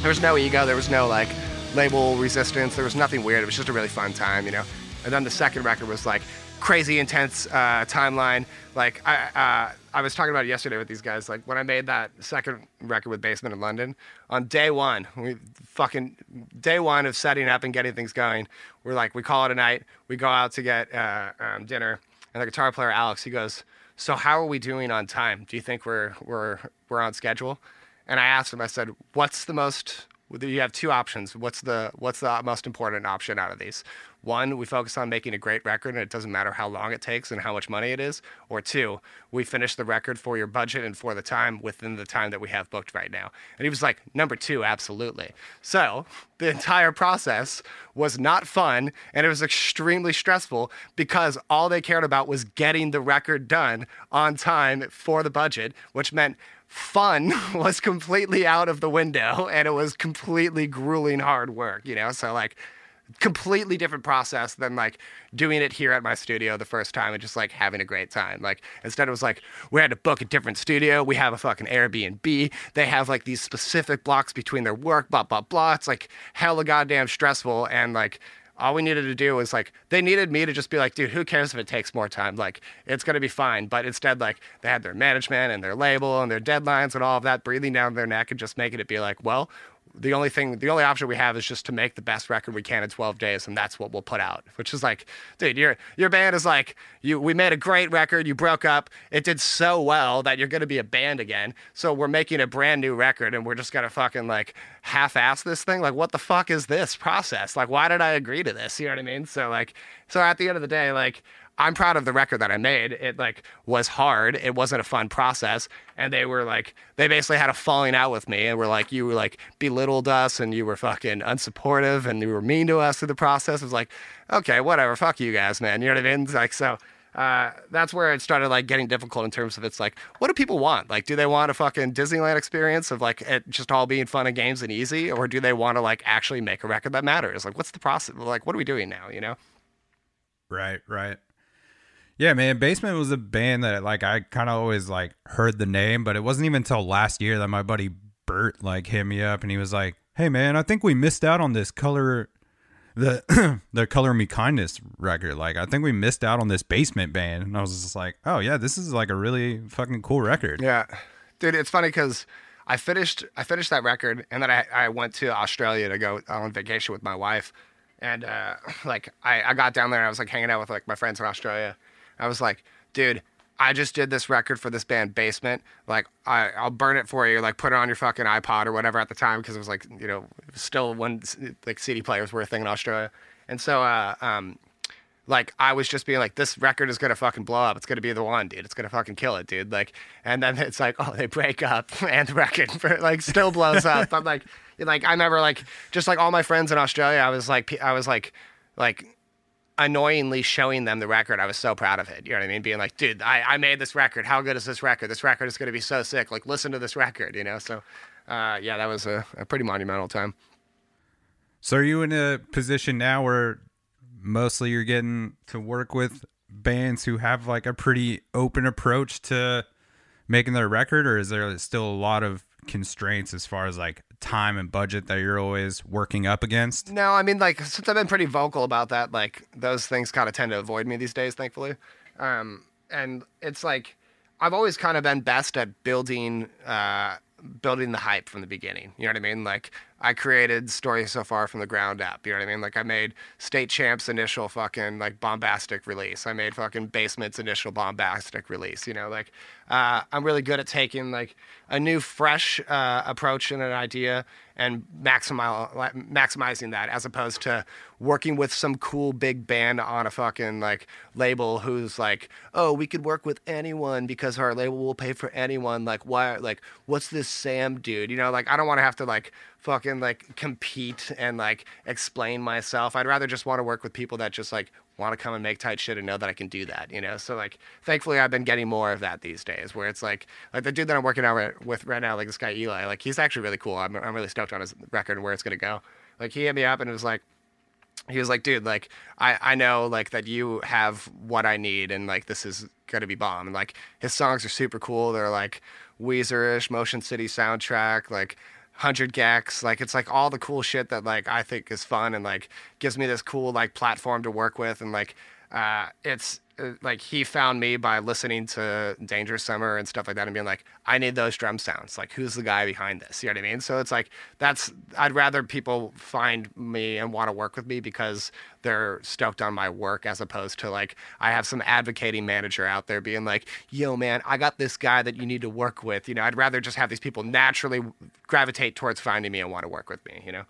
there was no ego, there was no like label resistance, there was nothing weird. It was just a really fun time, you know. And then the second record was like crazy intense uh, timeline. Like I uh, I was talking about it yesterday with these guys. Like when I made that second record with Basement in London, on day one, we fucking day one of setting up and getting things going, we're like we call it a night. We go out to get uh, um, dinner, and the guitar player Alex he goes, "So how are we doing on time? Do you think we're we're we're on schedule?" And I asked him. I said, "What's the most?" You have two options. What's the what's the most important option out of these? One, we focus on making a great record, and it doesn't matter how long it takes and how much money it is. Or two, we finish the record for your budget and for the time within the time that we have booked right now. And he was like, number two, absolutely. So the entire process was not fun, and it was extremely stressful because all they cared about was getting the record done on time for the budget, which meant fun was completely out of the window and it was completely grueling hard work, you know? So, like, completely different process than like doing it here at my studio the first time and just like having a great time. Like instead it was like we had to book a different studio. We have a fucking Airbnb. They have like these specific blocks between their work, blah blah blah. It's like hella goddamn stressful and like all we needed to do was like they needed me to just be like, dude, who cares if it takes more time? Like it's gonna be fine. But instead, like they had their management and their label and their deadlines and all of that breathing down their neck and just making it be like, well, the only thing, the only option we have is just to make the best record we can in 12 days, and that's what we'll put out. Which is like, dude, your your band is like, you. We made a great record. You broke up. It did so well that you're gonna be a band again. So we're making a brand new record, and we're just gonna fucking like half-ass this thing. Like, what the fuck is this process? Like, why did I agree to this? You know what I mean? So like, so at the end of the day, like. I'm proud of the record that I made. It like was hard. It wasn't a fun process, and they were like they basically had a falling out with me, and were like you were like belittled us, and you were fucking unsupportive, and you were mean to us through the process. It was like, okay, whatever, fuck you guys, man. You know what I mean? It's like so. Uh, that's where it started like getting difficult in terms of it's like, what do people want? Like, do they want a fucking Disneyland experience of like it just all being fun and games and easy, or do they want to like actually make a record that matters? Like, what's the process? Like, what are we doing now? You know? Right, right. Yeah, man, Basement was a band that like I kind of always like heard the name, but it wasn't even until last year that my buddy Bert like hit me up and he was like, "Hey, man, I think we missed out on this color." The the color me kindness record, like I think we missed out on this basement band, and I was just like, oh yeah, this is like a really fucking cool record. Yeah, dude, it's funny because I finished I finished that record, and then I, I went to Australia to go on vacation with my wife, and uh, like I, I got down there, and I was like hanging out with like my friends in Australia. I was like, dude, I just did this record for this band Basement. Like, I, I'll burn it for you. Like, put it on your fucking iPod or whatever at the time because it was like, you know, still when like CD players were a thing in Australia. And so, uh, um, like I was just being like, this record is gonna fucking blow up. It's gonna be the one, dude. It's gonna fucking kill it, dude. Like, and then it's like, oh, they break up, and the record like still blows up. I'm like, like I remember like just like all my friends in Australia, I was like, I was like, like annoyingly showing them the record. I was so proud of it. You know what I mean? Being like, dude, I, I made this record. How good is this record? This record is gonna be so sick. Like, listen to this record. You know? So, uh, yeah, that was a, a pretty monumental time. So are you in a position now where mostly you're getting to work with bands who have like a pretty open approach to making their record, or is there still a lot of constraints as far as like time and budget that you're always working up against? No, I mean, like, since I've been pretty vocal about that, like, those things kind of tend to avoid me these days, thankfully. Um, and it's like, I've always kind of been best at building, uh, building the hype from the beginning. You know what I mean? Like, I created Story So Far from the ground up. You know what I mean? Like, I made State Champ's initial fucking, like, bombastic release. I made fucking Basement's initial bombastic release. You know, like, uh, I'm really good at taking, like, a new, fresh uh, approach and an idea and maximi- maximizing that as opposed to working with some cool big band on a fucking like label who's like oh we could work with anyone because our label will pay for anyone like why like what's this sam dude you know like i don't want to have to like fucking like compete and like explain myself i'd rather just want to work with people that just like want to come and make tight shit and know that I can do that, you know. So like, thankfully, I've been getting more of that these days, where it's like, like the dude that I'm working out right- with right now, like this guy Eli, like he's actually really cool. I'm I'm really stoked on his record and where it's gonna go. Like he hit me up and it was like, he was like, dude, like I, I know like that you have what I need and like this is gonna be bomb. And like his songs are super cool. They're like Weezer-ish, Motion City soundtrack, like hundred gecs. Like it's like all the cool shit that like I think is fun and like gives me this cool like platform to work with and like uh it's uh, like he found me by listening to Danger Summer and stuff like that and being like, I need those drum sounds. Like, who's the guy behind this? You know what I mean? So it's like, that's, I'd rather people find me and want to work with me because they're stoked on my work as opposed to like, I have some advocating manager out there being like, yo, man, I got this guy that you need to work with. You know, I'd rather just have these people naturally gravitate towards finding me and want to work with me, you know?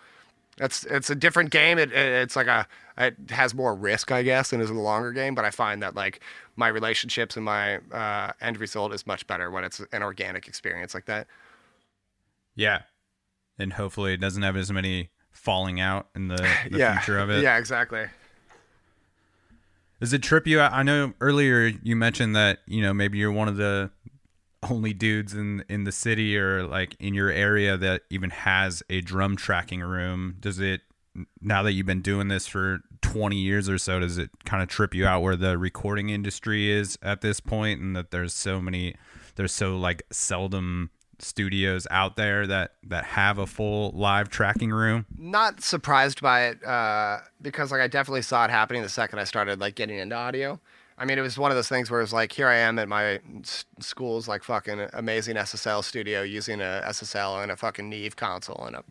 It's it's a different game. It, it it's like a it has more risk, I guess, and is a longer game. But I find that like my relationships and my uh, end result is much better when it's an organic experience like that. Yeah. And hopefully it doesn't have as many falling out in the, the yeah, future of it. Yeah, exactly. Does it trip you out? I know earlier you mentioned that, you know, maybe you're one of the only dudes in in the city or like in your area that even has a drum tracking room. Does it now that you've been doing this for 20 years or so, does it kind of trip you out where the recording industry is at this point and that there's so many there's so like seldom studios out there that that have a full live tracking room? Not surprised by it uh, because like I definitely saw it happening the second I started like getting into audio. I mean, it was one of those things where it was like, here I am at my school's like fucking amazing SSL studio using a SSL and a fucking Neve console and a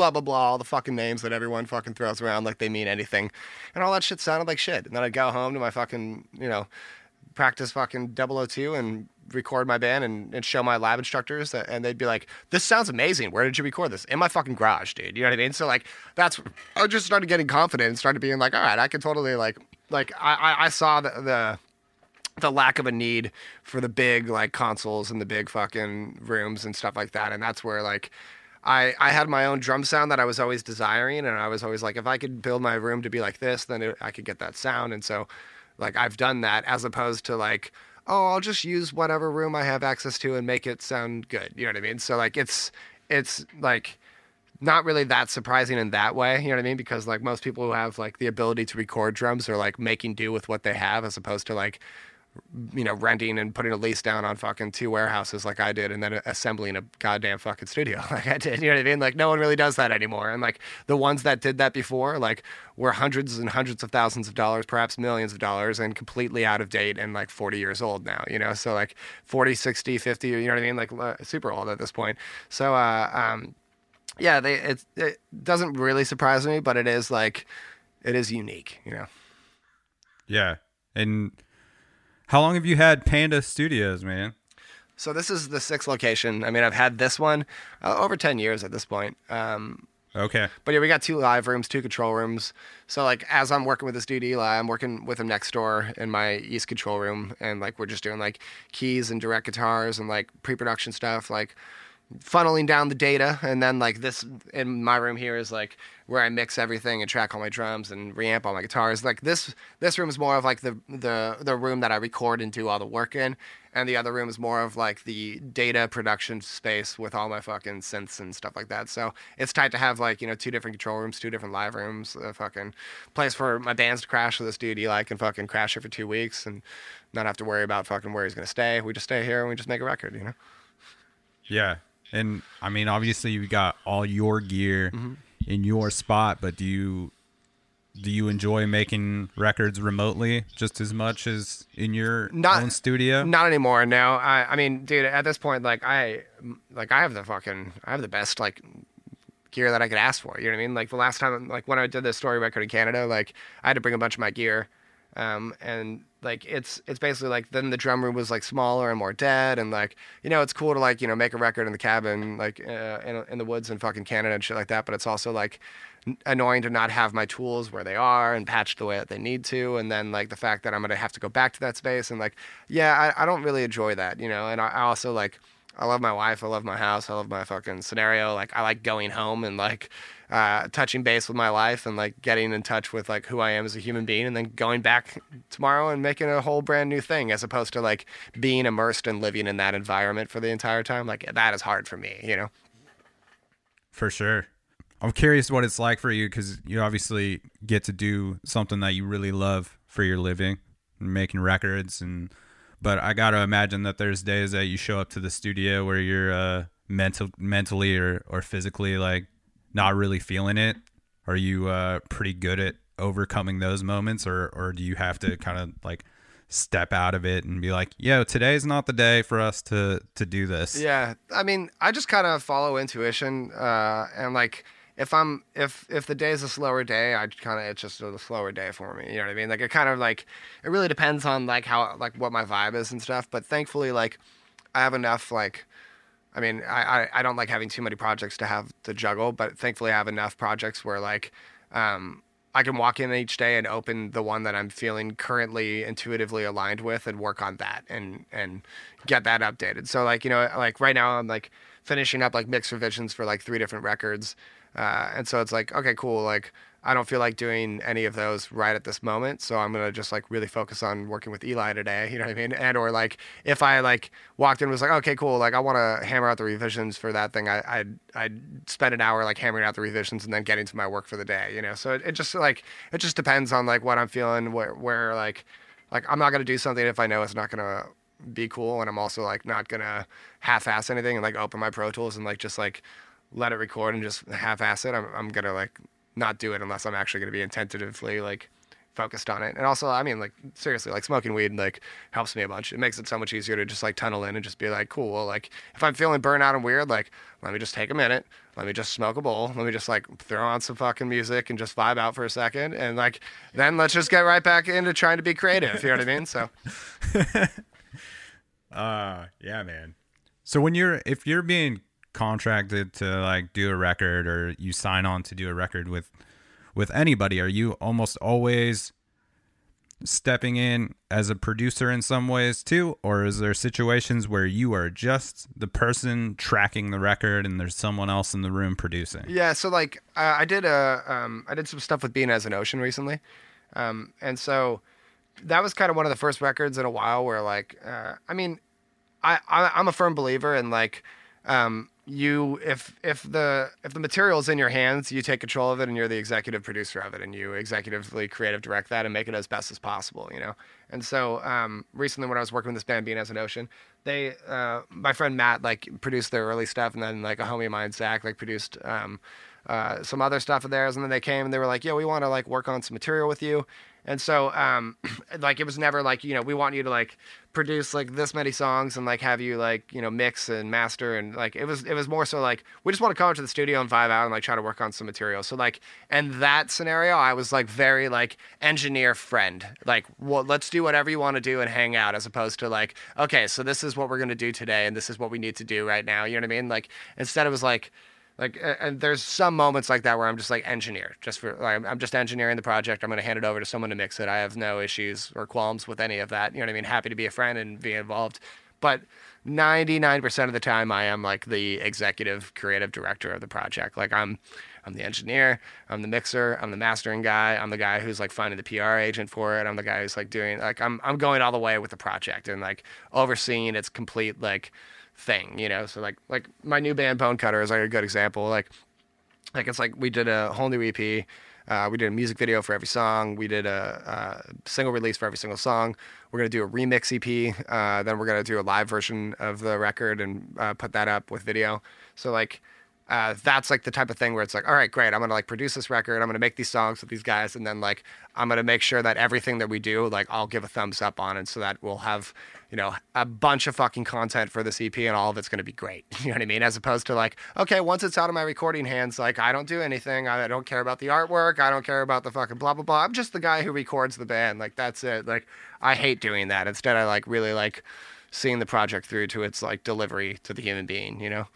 blah blah blah, all the fucking names that everyone fucking throws around like they mean anything, and all that shit sounded like shit. And then I'd go home to my fucking, you know, practice fucking 002 and record my band and, and show my lab instructors that, and they'd be like, this sounds amazing. Where did you record this? In my fucking garage, dude. You know what I mean? So like, that's, I just started getting confident and started being like, all right, I can totally like, like I, I, saw the, the, the lack of a need for the big like consoles and the big fucking rooms and stuff like that. And that's where like, I, I had my own drum sound that I was always desiring, and I was always like, if I could build my room to be like this, then it, I could get that sound. And so, like, I've done that as opposed to like, oh, I'll just use whatever room I have access to and make it sound good. You know what I mean? So like, it's it's like not really that surprising in that way. You know what I mean? Because like most people who have like the ability to record drums are like making do with what they have, as opposed to like you know, renting and putting a lease down on fucking two warehouses like I did and then assembling a goddamn fucking studio like I did. You know what I mean? Like no one really does that anymore. And like the ones that did that before, like were hundreds and hundreds of thousands of dollars, perhaps millions of dollars and completely out of date and like 40 years old now, you know? So like 40, 60, 50, you know what I mean? Like uh, super old at this point. So, uh, um, yeah, they, it, it doesn't really surprise me, but it is like, it is unique, you know? Yeah. And how long have you had Panda Studios, man? So this is the sixth location. I mean, I've had this one uh, over 10 years at this point. Um, Okay. but yeah, we got two live rooms, two control rooms. So like, as I'm working with this dude Eli, I'm working with him next door in my East control room, and like we're just doing like keys and direct guitars and like pre-production stuff, like funneling down the data, and then like this in my room here is like where I mix everything and track all my drums and reamp all my guitars. Like this this room is more of like the the the room that I record and do all the work in, and the other room is more of like the data production space with all my fucking synths and stuff like that. So it's tight to have like you know two different control rooms, two different live rooms, a fucking place for my bands to crash with this dude Eli can fucking crash here for two weeks and not have to worry about fucking where he's gonna stay. We just stay here and we just make a record, you know. Yeah. And I mean, obviously you got all your gear Mm-hmm. in your spot, but do you do you enjoy making records remotely just as much as in your Not- own studio? Not anymore. No, I, I mean, dude, at this point, like I, like I have the fucking, I have the best like gear that I could ask for. You know what I mean? Like the last time, like when I did the story record in Canada, like I had to bring a bunch of my gear, um, and like it's it's basically like then the drum room was like smaller and more dead, and like you know it's cool to like you know make a record in the cabin like uh, in in the woods in fucking Canada and shit like that, but it's also like annoying to not have my tools where they are and patched the way that they need to and then like the fact that i'm to have to go back to that space and like yeah I, I don't really enjoy that you know and I, I also like i love my wife i love my house i love my fucking scenario. Like i like going home and like uh, touching base with my life and like getting in touch with like who i am as a human being and then going back tomorrow and making a whole brand new thing as opposed to like being immersed and living in that environment for the entire time. Like that is hard for me you know? For sure. I'm curious what it's like for you because you obviously get to do something that you really love for your living, making records, and but I gotta imagine that there's days that you show up to the studio where you're uh, mental, mentally or or physically like not really feeling it. Are you uh, pretty good at overcoming those moments, or or do you have to kind of like step out of it and be like, "Yo, today's not the day for us to to do this." Yeah, I mean, I just kind of follow intuition, uh, and like if I'm if if the day is a slower day, I kind of it's just a slower day for me. You know what I mean? Like it kind of like it really depends on like how like what my vibe is and stuff. But thankfully, like I have enough like. I mean, I, I, I don't like having too many projects to have to juggle, but thankfully I have enough projects where like um, I can walk in each day and open the one that I'm feeling currently intuitively aligned with and work on that and and get that updated. So like you know like right now I'm like finishing up like mix revisions for like three different records, uh, and so it's like okay cool like I don't feel like doing any of those right at this moment, so I'm gonna just like really focus on working with Eli today. You know what I mean? And or like if I like walked in and was like, okay, cool, like I want to hammer out the revisions for that thing, I, I'd I'd spend an hour like hammering out the revisions and then getting to my work for the day. You know, so it, it just like it just depends on like what I'm feeling, where where like like I'm not gonna do something if I know it's not gonna be cool, and I'm also like not gonna half-ass anything and like open my Pro Tools and like just like let it record and just half-ass it. I'm I'm gonna like not do it unless I'm actually to be intentively like focused on it. And also, I mean, like seriously, like smoking weed like helps me a bunch. It makes it so much easier to just like tunnel in and just be like, cool. Well, like if I'm feeling burnout and weird, like let me just take a minute. Let me just smoke a bowl. Let me just like throw on some fucking music and just vibe out for a second. And like then let's just get right back into trying to be creative. You know what I mean? So Uh, yeah, man. So when you're if you're being contracted to like do a record or you sign on to do a record with with anybody, are you almost always stepping in as a producer in some ways too? Or is there situations where you are just the person tracking the record and there's someone else in the room producing? Yeah, so like uh, I did a um, I did some stuff with Being as an Ocean recently, um, and so that was kind of one of the first records in a while where like uh, I mean I, I I'm a firm believer in like um, you if if the if the material is in your hands, you take control of it and you're the executive producer of it and you executively creative direct that and make it as best as possible, you know. And so um, recently when I was working with this band Being as an Ocean, they uh, my friend Matt like produced their early stuff and then like a homie of mine Zach like produced um, uh, some other stuff of theirs and then they came and they were like, "Yeah, we want to like work on some material with you." And so, um, like, it was never like, you know, we want you to like produce like this many songs and like have you like, you know, mix and master. And like, it was, it was more so like, we just want to come to the studio and vibe out and like try to work on some material. So, like, and that scenario, I was like very like engineer friend. Like, well, let's do whatever you want to do and hang out as opposed to like, okay, so this is what we're going to do today and this is what we need to do right now. You know what I mean? Like, instead it was like, like and there's some moments like that where i'm just like engineer just for like, i'm just engineering the project. I'm going to hand it over to someone to mix it. I have no issues or qualms with any of that. You know what i mean? Happy to be a friend and be involved. But 99% of the time i am like the executive creative director of the project. Like i'm i'm the engineer i'm the mixer i'm the mastering guy i'm the guy who's like finding the pr agent for it i'm the guy who's like doing like i'm, I'm going all the way with the project and like overseeing its complete like thing, you know. So like like my new band Bone Cutter is like a good example. Like like it's like we did a whole new EP. Uh, we did a music video for every song. We did a, a single release for every single song. We're gonna do a remix EP. Uh, then we're gonna do a live version of the record and uh, put that up with video. So like. Uh, that's like the type of thing where it's like, all right, great. I'm gonna like produce this record. I'm gonna make these songs with these guys, and then like I'm gonna make sure that everything that we do, like I'll give a thumbs up on, and so that we'll have, you know, a bunch of fucking content for this EP, and all of it's gonna be great. You know what I mean? As opposed to like, okay, once it's out of my recording hands, like I don't do anything. I don't care about the artwork. I don't care about the fucking blah blah blah. I'm just the guy who records the band. Like that's it. Like I hate doing that. Instead, I like really like seeing the project through to its like delivery to the human being. You know?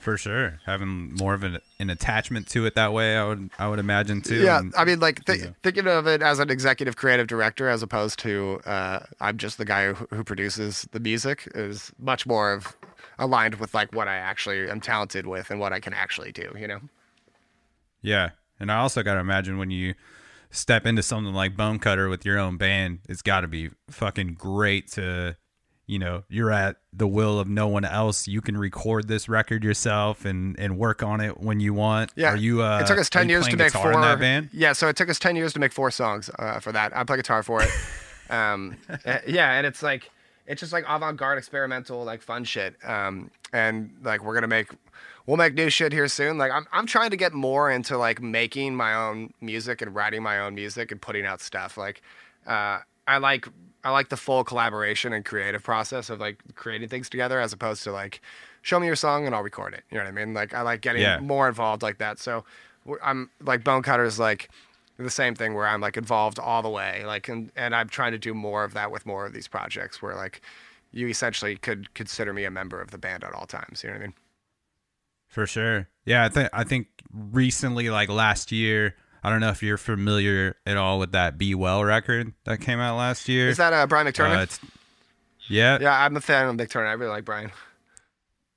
For sure having more of an, an attachment to it that way i would i would imagine too Yeah, and- I mean, like th- yeah. thinking of it as an executive creative director as opposed to uh, I'm just the guy who, who produces the music is much more of aligned with like what I actually am talented with and what I can actually do. You know? Yeah. And I also got to imagine when you step into something like Bone Cutter with your own band, it's got to be fucking great to, you know you're at the will of no one else. You can record this record yourself and and work on it when you want. Yeah, Are you? Uh, it took us ten years to make four. that band. Yeah, so it took us ten years to make four songs uh, for that. I play guitar for it. um, uh, yeah, and it's like it's just like avant-garde, experimental, like fun shit. Um, and like we're gonna make, we'll make new shit here soon. Like I'm I'm trying to get more into like making my own music and writing my own music and putting out stuff. Like, uh, I like I like the full collaboration and creative process of like creating things together as opposed to like show me your song and I'll record it. You know what I mean? Like I like getting Yeah. more involved like that. So I'm like Bone Cutters like the same thing where I'm like involved all the way. Like and and I'm trying to do more of that with more of these projects where like you essentially could consider me a member of the band at all times. You know what I mean? For sure. Yeah, I think I think recently, like last year, I don't know if you're familiar at all with that Be Well record that came out last year. Is that uh, Brian McTernan? Uh, yeah, yeah, I'm a fan of McTernan. I really like Brian.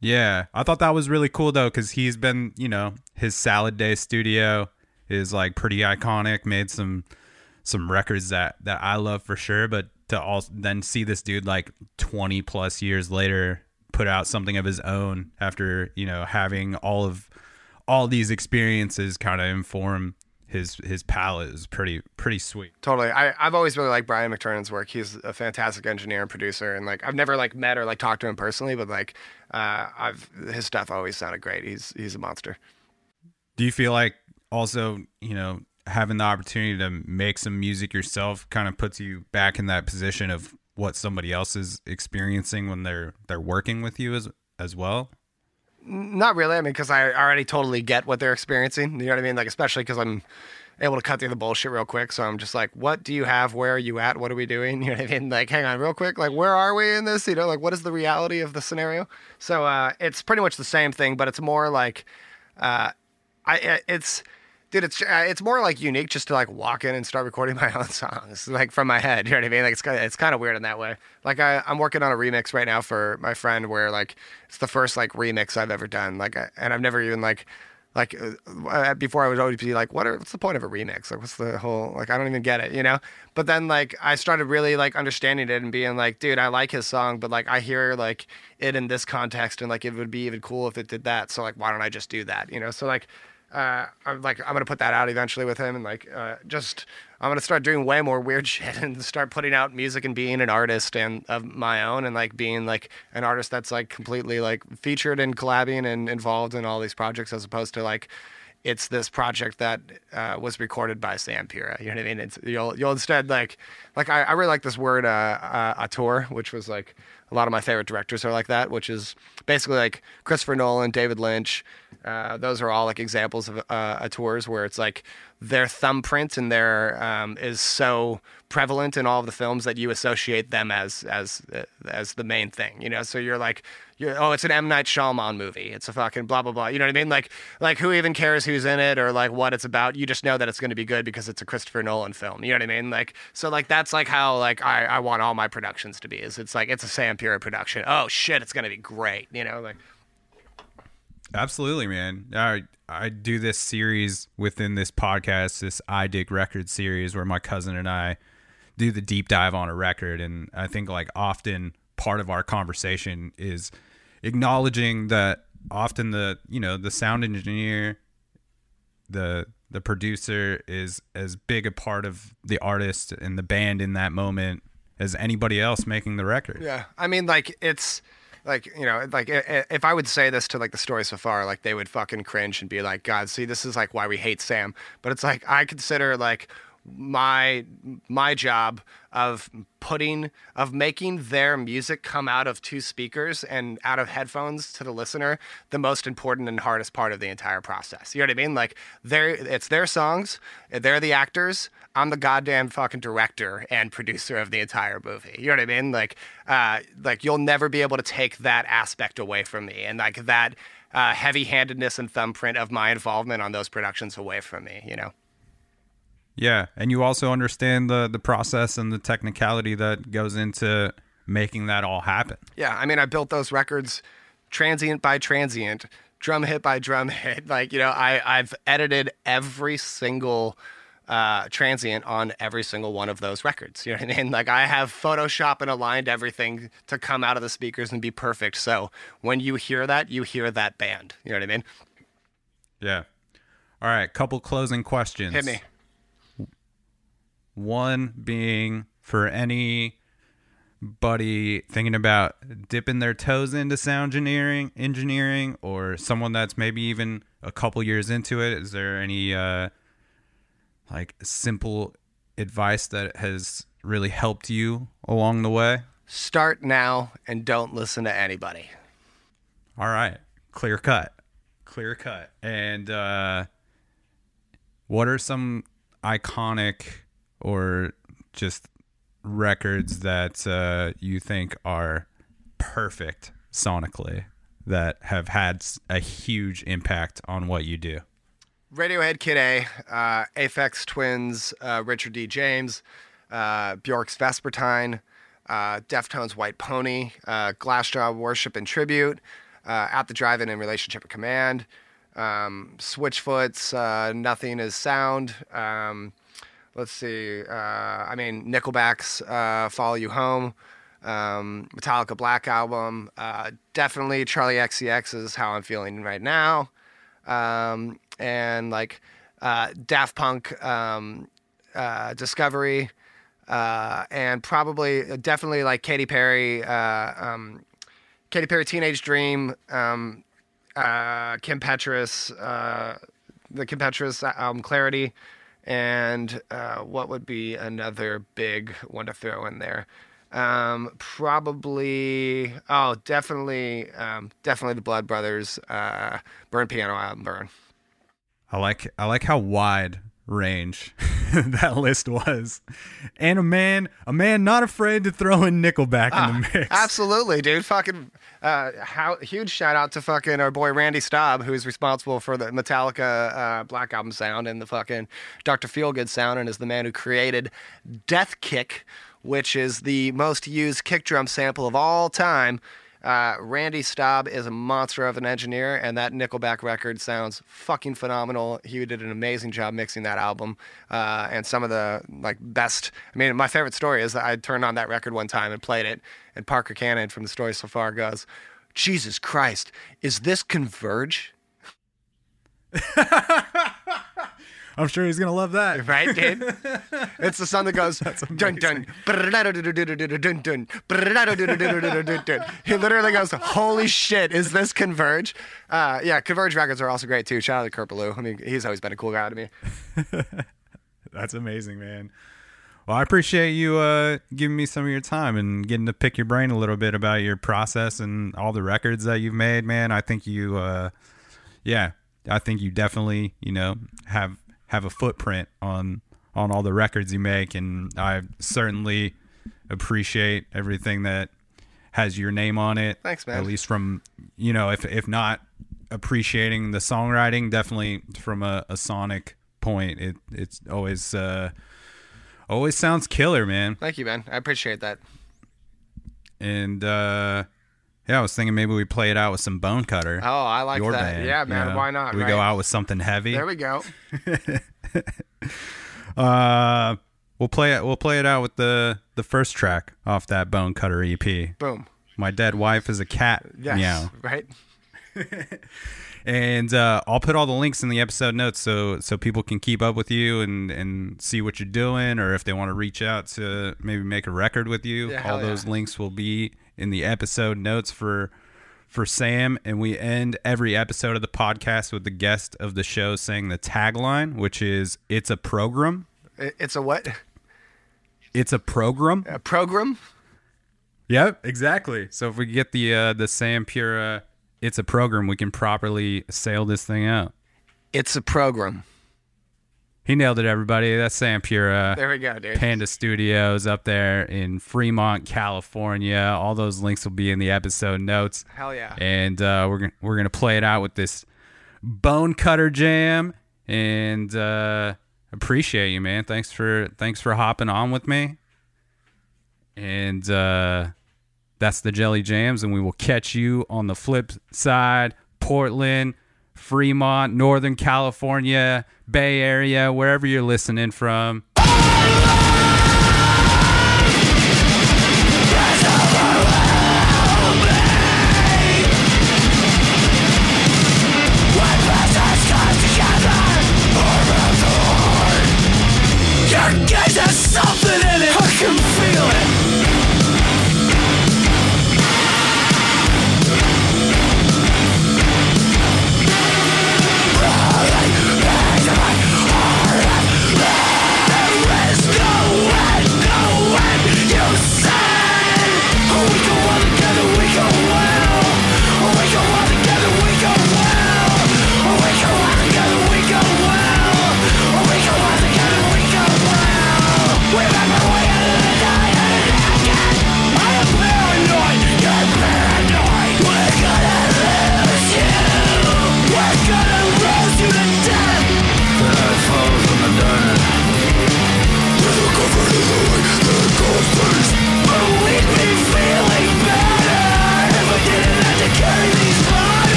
Yeah, I thought that was really cool though, because he's been, you know, his Salad Day studio is like pretty iconic. Made some some records that that I love for sure. But to also then see this dude like twenty plus years later put out something of his own after you know having all of all these experiences kind of inform his his palette is pretty pretty sweet. Totally. I, I've always really liked Brian McTernan's work. He's a fantastic engineer and producer, and like I've never like met or like talked to him personally, but like uh, I've his stuff always sounded great. He's he's a monster. Do you feel like also, you know, having the opportunity to make some music yourself kind of puts you back in that position of what somebody else is experiencing when they're they're working with you as as well? Not really. I mean, because I already totally get what they're experiencing. You know what I mean? Like especially because I'm able to cut through the bullshit real quick. So I'm just like, what do you have? Where are you at? What are we doing? You know what I mean? Like, hang on, real quick. Like, where are we in this? You know, like, what is the reality of the scenario? So uh, it's pretty much the same thing, but it's more like, uh, I it's. Dude, it's uh, it's more like unique just to like walk in and start recording my own songs like from my head. You know what I mean? Like it's kind of, it's kind of weird in that way. Like I I'm working on a remix right now for my friend where like it's the first like remix I've ever done. Like I, and I've never even like like uh, before I would always be like, what are, what's the point of a remix? Like, what's the whole, like, I don't even get it, you know? But then, like, I started really, like, understanding it and being like, dude, I like his song, but, like, I hear, like, it in this context and, like, it would be even cool if it did that. So, like, why don't I just do that, you know? So, like, uh, I'm like, I'm gonna put that out eventually with him, and like, uh, just I'm gonna start doing way more weird shit and start putting out music and being an artist and of my own, and like being like an artist that's like completely like featured and collabing and involved in all these projects, as opposed to like it's this project that uh, was recorded by Sam Pura. You know what I mean? It's you'll you'll instead like like I, I really like this word uh, uh, auteur, which was like a lot of my favorite directors are like that, which is basically like Christopher Nolan, David Lynch. Uh, those are all like examples of uh, auteurs where it's like their thumbprint and their um, is so prevalent in all of the films that you associate them as as uh, as the main thing. You know, so you're like, you're, oh, it's an M Night Shyamalan movie. It's a fucking blah blah blah. You know what I mean? Like like who even cares who's in it or like what it's about? You just know that it's going to be good because it's a Christopher Nolan film. You know what I mean? Like so like that's like how like I I want all my productions to be. Is it's like it's a Sam Pura production. Oh shit, it's going to be great. You know like. Absolutely, man. I I do this series within this podcast, this I Dig Record series, where my cousin and I do the deep dive on a record, and I think like often part of our conversation is acknowledging that often the you know the sound engineer, the the producer is as big a part of the artist and the band in that moment as anybody else making the record. Yeah, I mean, like it's like you know, like if I would say this to like the story so far, like they would fucking cringe and be like, "God, see, this is like why we hate Sam." But it's like I consider like my my job of putting of making their music come out of two speakers and out of headphones to the listener the most important and hardest part of the entire process. You know what I mean? Like they're it's their songs, they're the actors. I'm the goddamn fucking director and producer of the entire movie. You know what I mean? Like uh like you'll never be able to take that aspect away from me and like that uh, heavy-handedness and thumbprint of my involvement on those productions away from me, you know. Yeah, and you also understand the the process and the technicality that goes into making that all happen. Yeah, I mean, I built those records transient by transient, drum hit by drum hit. Like, you know, I, I've edited every single uh, transient on every single one of those records. You know what I mean? Like I have Photoshop and aligned everything to come out of the speakers and be perfect. So when you hear that, you hear that band. You know what I mean? Yeah. All right. Couple closing questions. Hit me. One being for anybody thinking about dipping their toes into sound engineering, engineering, or someone that's maybe even a couple years into it. Is there any uh, like simple advice that has really helped you along the way? Start now and don't listen to anybody. All right. Clear cut. Clear cut. And uh what are some iconic or just records that uh you think are perfect sonically that have had a huge impact on what you do? Radiohead Kid A, uh, Aphex Twins, uh, Richard D. James, uh, Bjork's Vespertine, uh, Deftones White Pony, uh, Glassjaw Worship and Tribute, uh, At the Drive-In in Relationship of Command, um, Switchfoot's Nothing is Sound. Um, let's see. Uh, I mean, Nickelback's uh, Follow You Home. Um, Metallica Black Album. Uh, definitely Charli XCX's How I'm Feeling Right Now um, and like uh, Daft Punk, um, uh, Discovery, uh, and probably definitely like Katy Perry, um, Katy Perry, Teenage Dream, um, Kim Petras, the Kim Petras album Clarity, and uh, what would be another big one to throw in there? Um, probably, oh, definitely, um, definitely the Blood Brothers, uh, Burn Piano Island, Burn. I like I like how wide range that list was. And a man a man not afraid to throw in Nickelback in the mix. Absolutely, dude. Fucking, uh, how huge shout out to fucking our boy Randy Staub, who's responsible for the Metallica uh, Black Album sound and the fucking Dr. Feelgood sound, and is the man who created Death Kick, which is the most used kick drum sample of all time. Uh, Randy Staub is a monster of an engineer, and that Nickelback record sounds fucking phenomenal. He did an amazing job mixing that album, uh, and some of the like best. I mean, my favorite story is that I turned on that record one time and played it, and Parker Cannon from the story so far goes, "Jesus Christ, is this Converge?" I'm sure he's gonna love that. Right, dude? it's the song that goes dun dun dun dun dun. He literally goes, "Holy shit, is this Converge?" Uh, yeah, Converge records are also great too. Shout out to Kurt Ballou. I mean, he's always been a cool guy to me. That's amazing, man. Well, I appreciate you uh, giving me some of your time and getting to pick your brain a little bit about your process and all the records that you've made, man. I think you, uh, yeah, I think you definitely, you know, have have a footprint on on all the records you make, and I certainly appreciate everything that has your name on it. Thanks, man. At least from you know, if if not appreciating the songwriting, definitely from a, a sonic point, it it's always uh, always sounds killer, man. Thank you, man. I appreciate that. And uh, yeah, I was thinking maybe we play it out with some Bone Cutter. Oh, I like that. band, yeah, you man. know? Why not? We right? go out with something heavy. There we go. Uh, we'll play it. We'll play it out with the the first track off that Bone Cutter EP. Boom. My dead wife is a cat. Yes. Meow. Right. And uh, I'll put all the links in the episode notes so so people can keep up with you and and see what you're doing, or if they want to reach out to maybe make a record with you. Yeah, all those yeah. links will be in the episode notes for for Sam. And we end every episode of the podcast with the guest of the show saying the tagline, which is "It's a program." It's a what? It's a program. A program? Yep, exactly. So if we get the uh, the Sam Pura, it's a program, we can properly sail this thing out. It's a program. He nailed it, everybody. That's Sam Pura. There we go, dude. Panda Studios up there in Fremont, California. All those links will be in the episode notes. Hell yeah. And uh, we're gonna we're gonna play it out with this Bone Cutter Jam. And uh, appreciate you, man. Thanks for thanks for hopping on with me. And uh, that's the Jelly Jams, and we will catch you on the flip side. Portland, Fremont, Northern California, Bay Area, wherever you're listening from.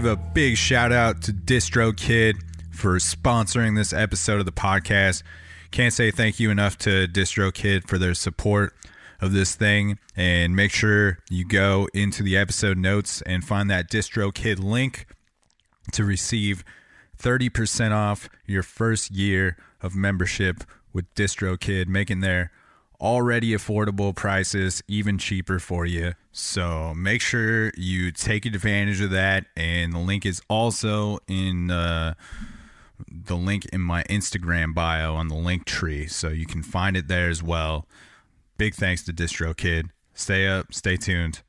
Give a big shout out to DistroKid for sponsoring this episode of the podcast. Can't say thank you enough to DistroKid for their support of this thing. And make sure you go into the episode notes and find that DistroKid link to receive 30% off your first year of membership with DistroKid, making their already affordable prices even cheaper for you. So make sure you take advantage of that. And the link is also in uh, the link in my Instagram bio on the link tree. So you can find it there as well. Big thanks to DistroKid. Stay up, stay tuned.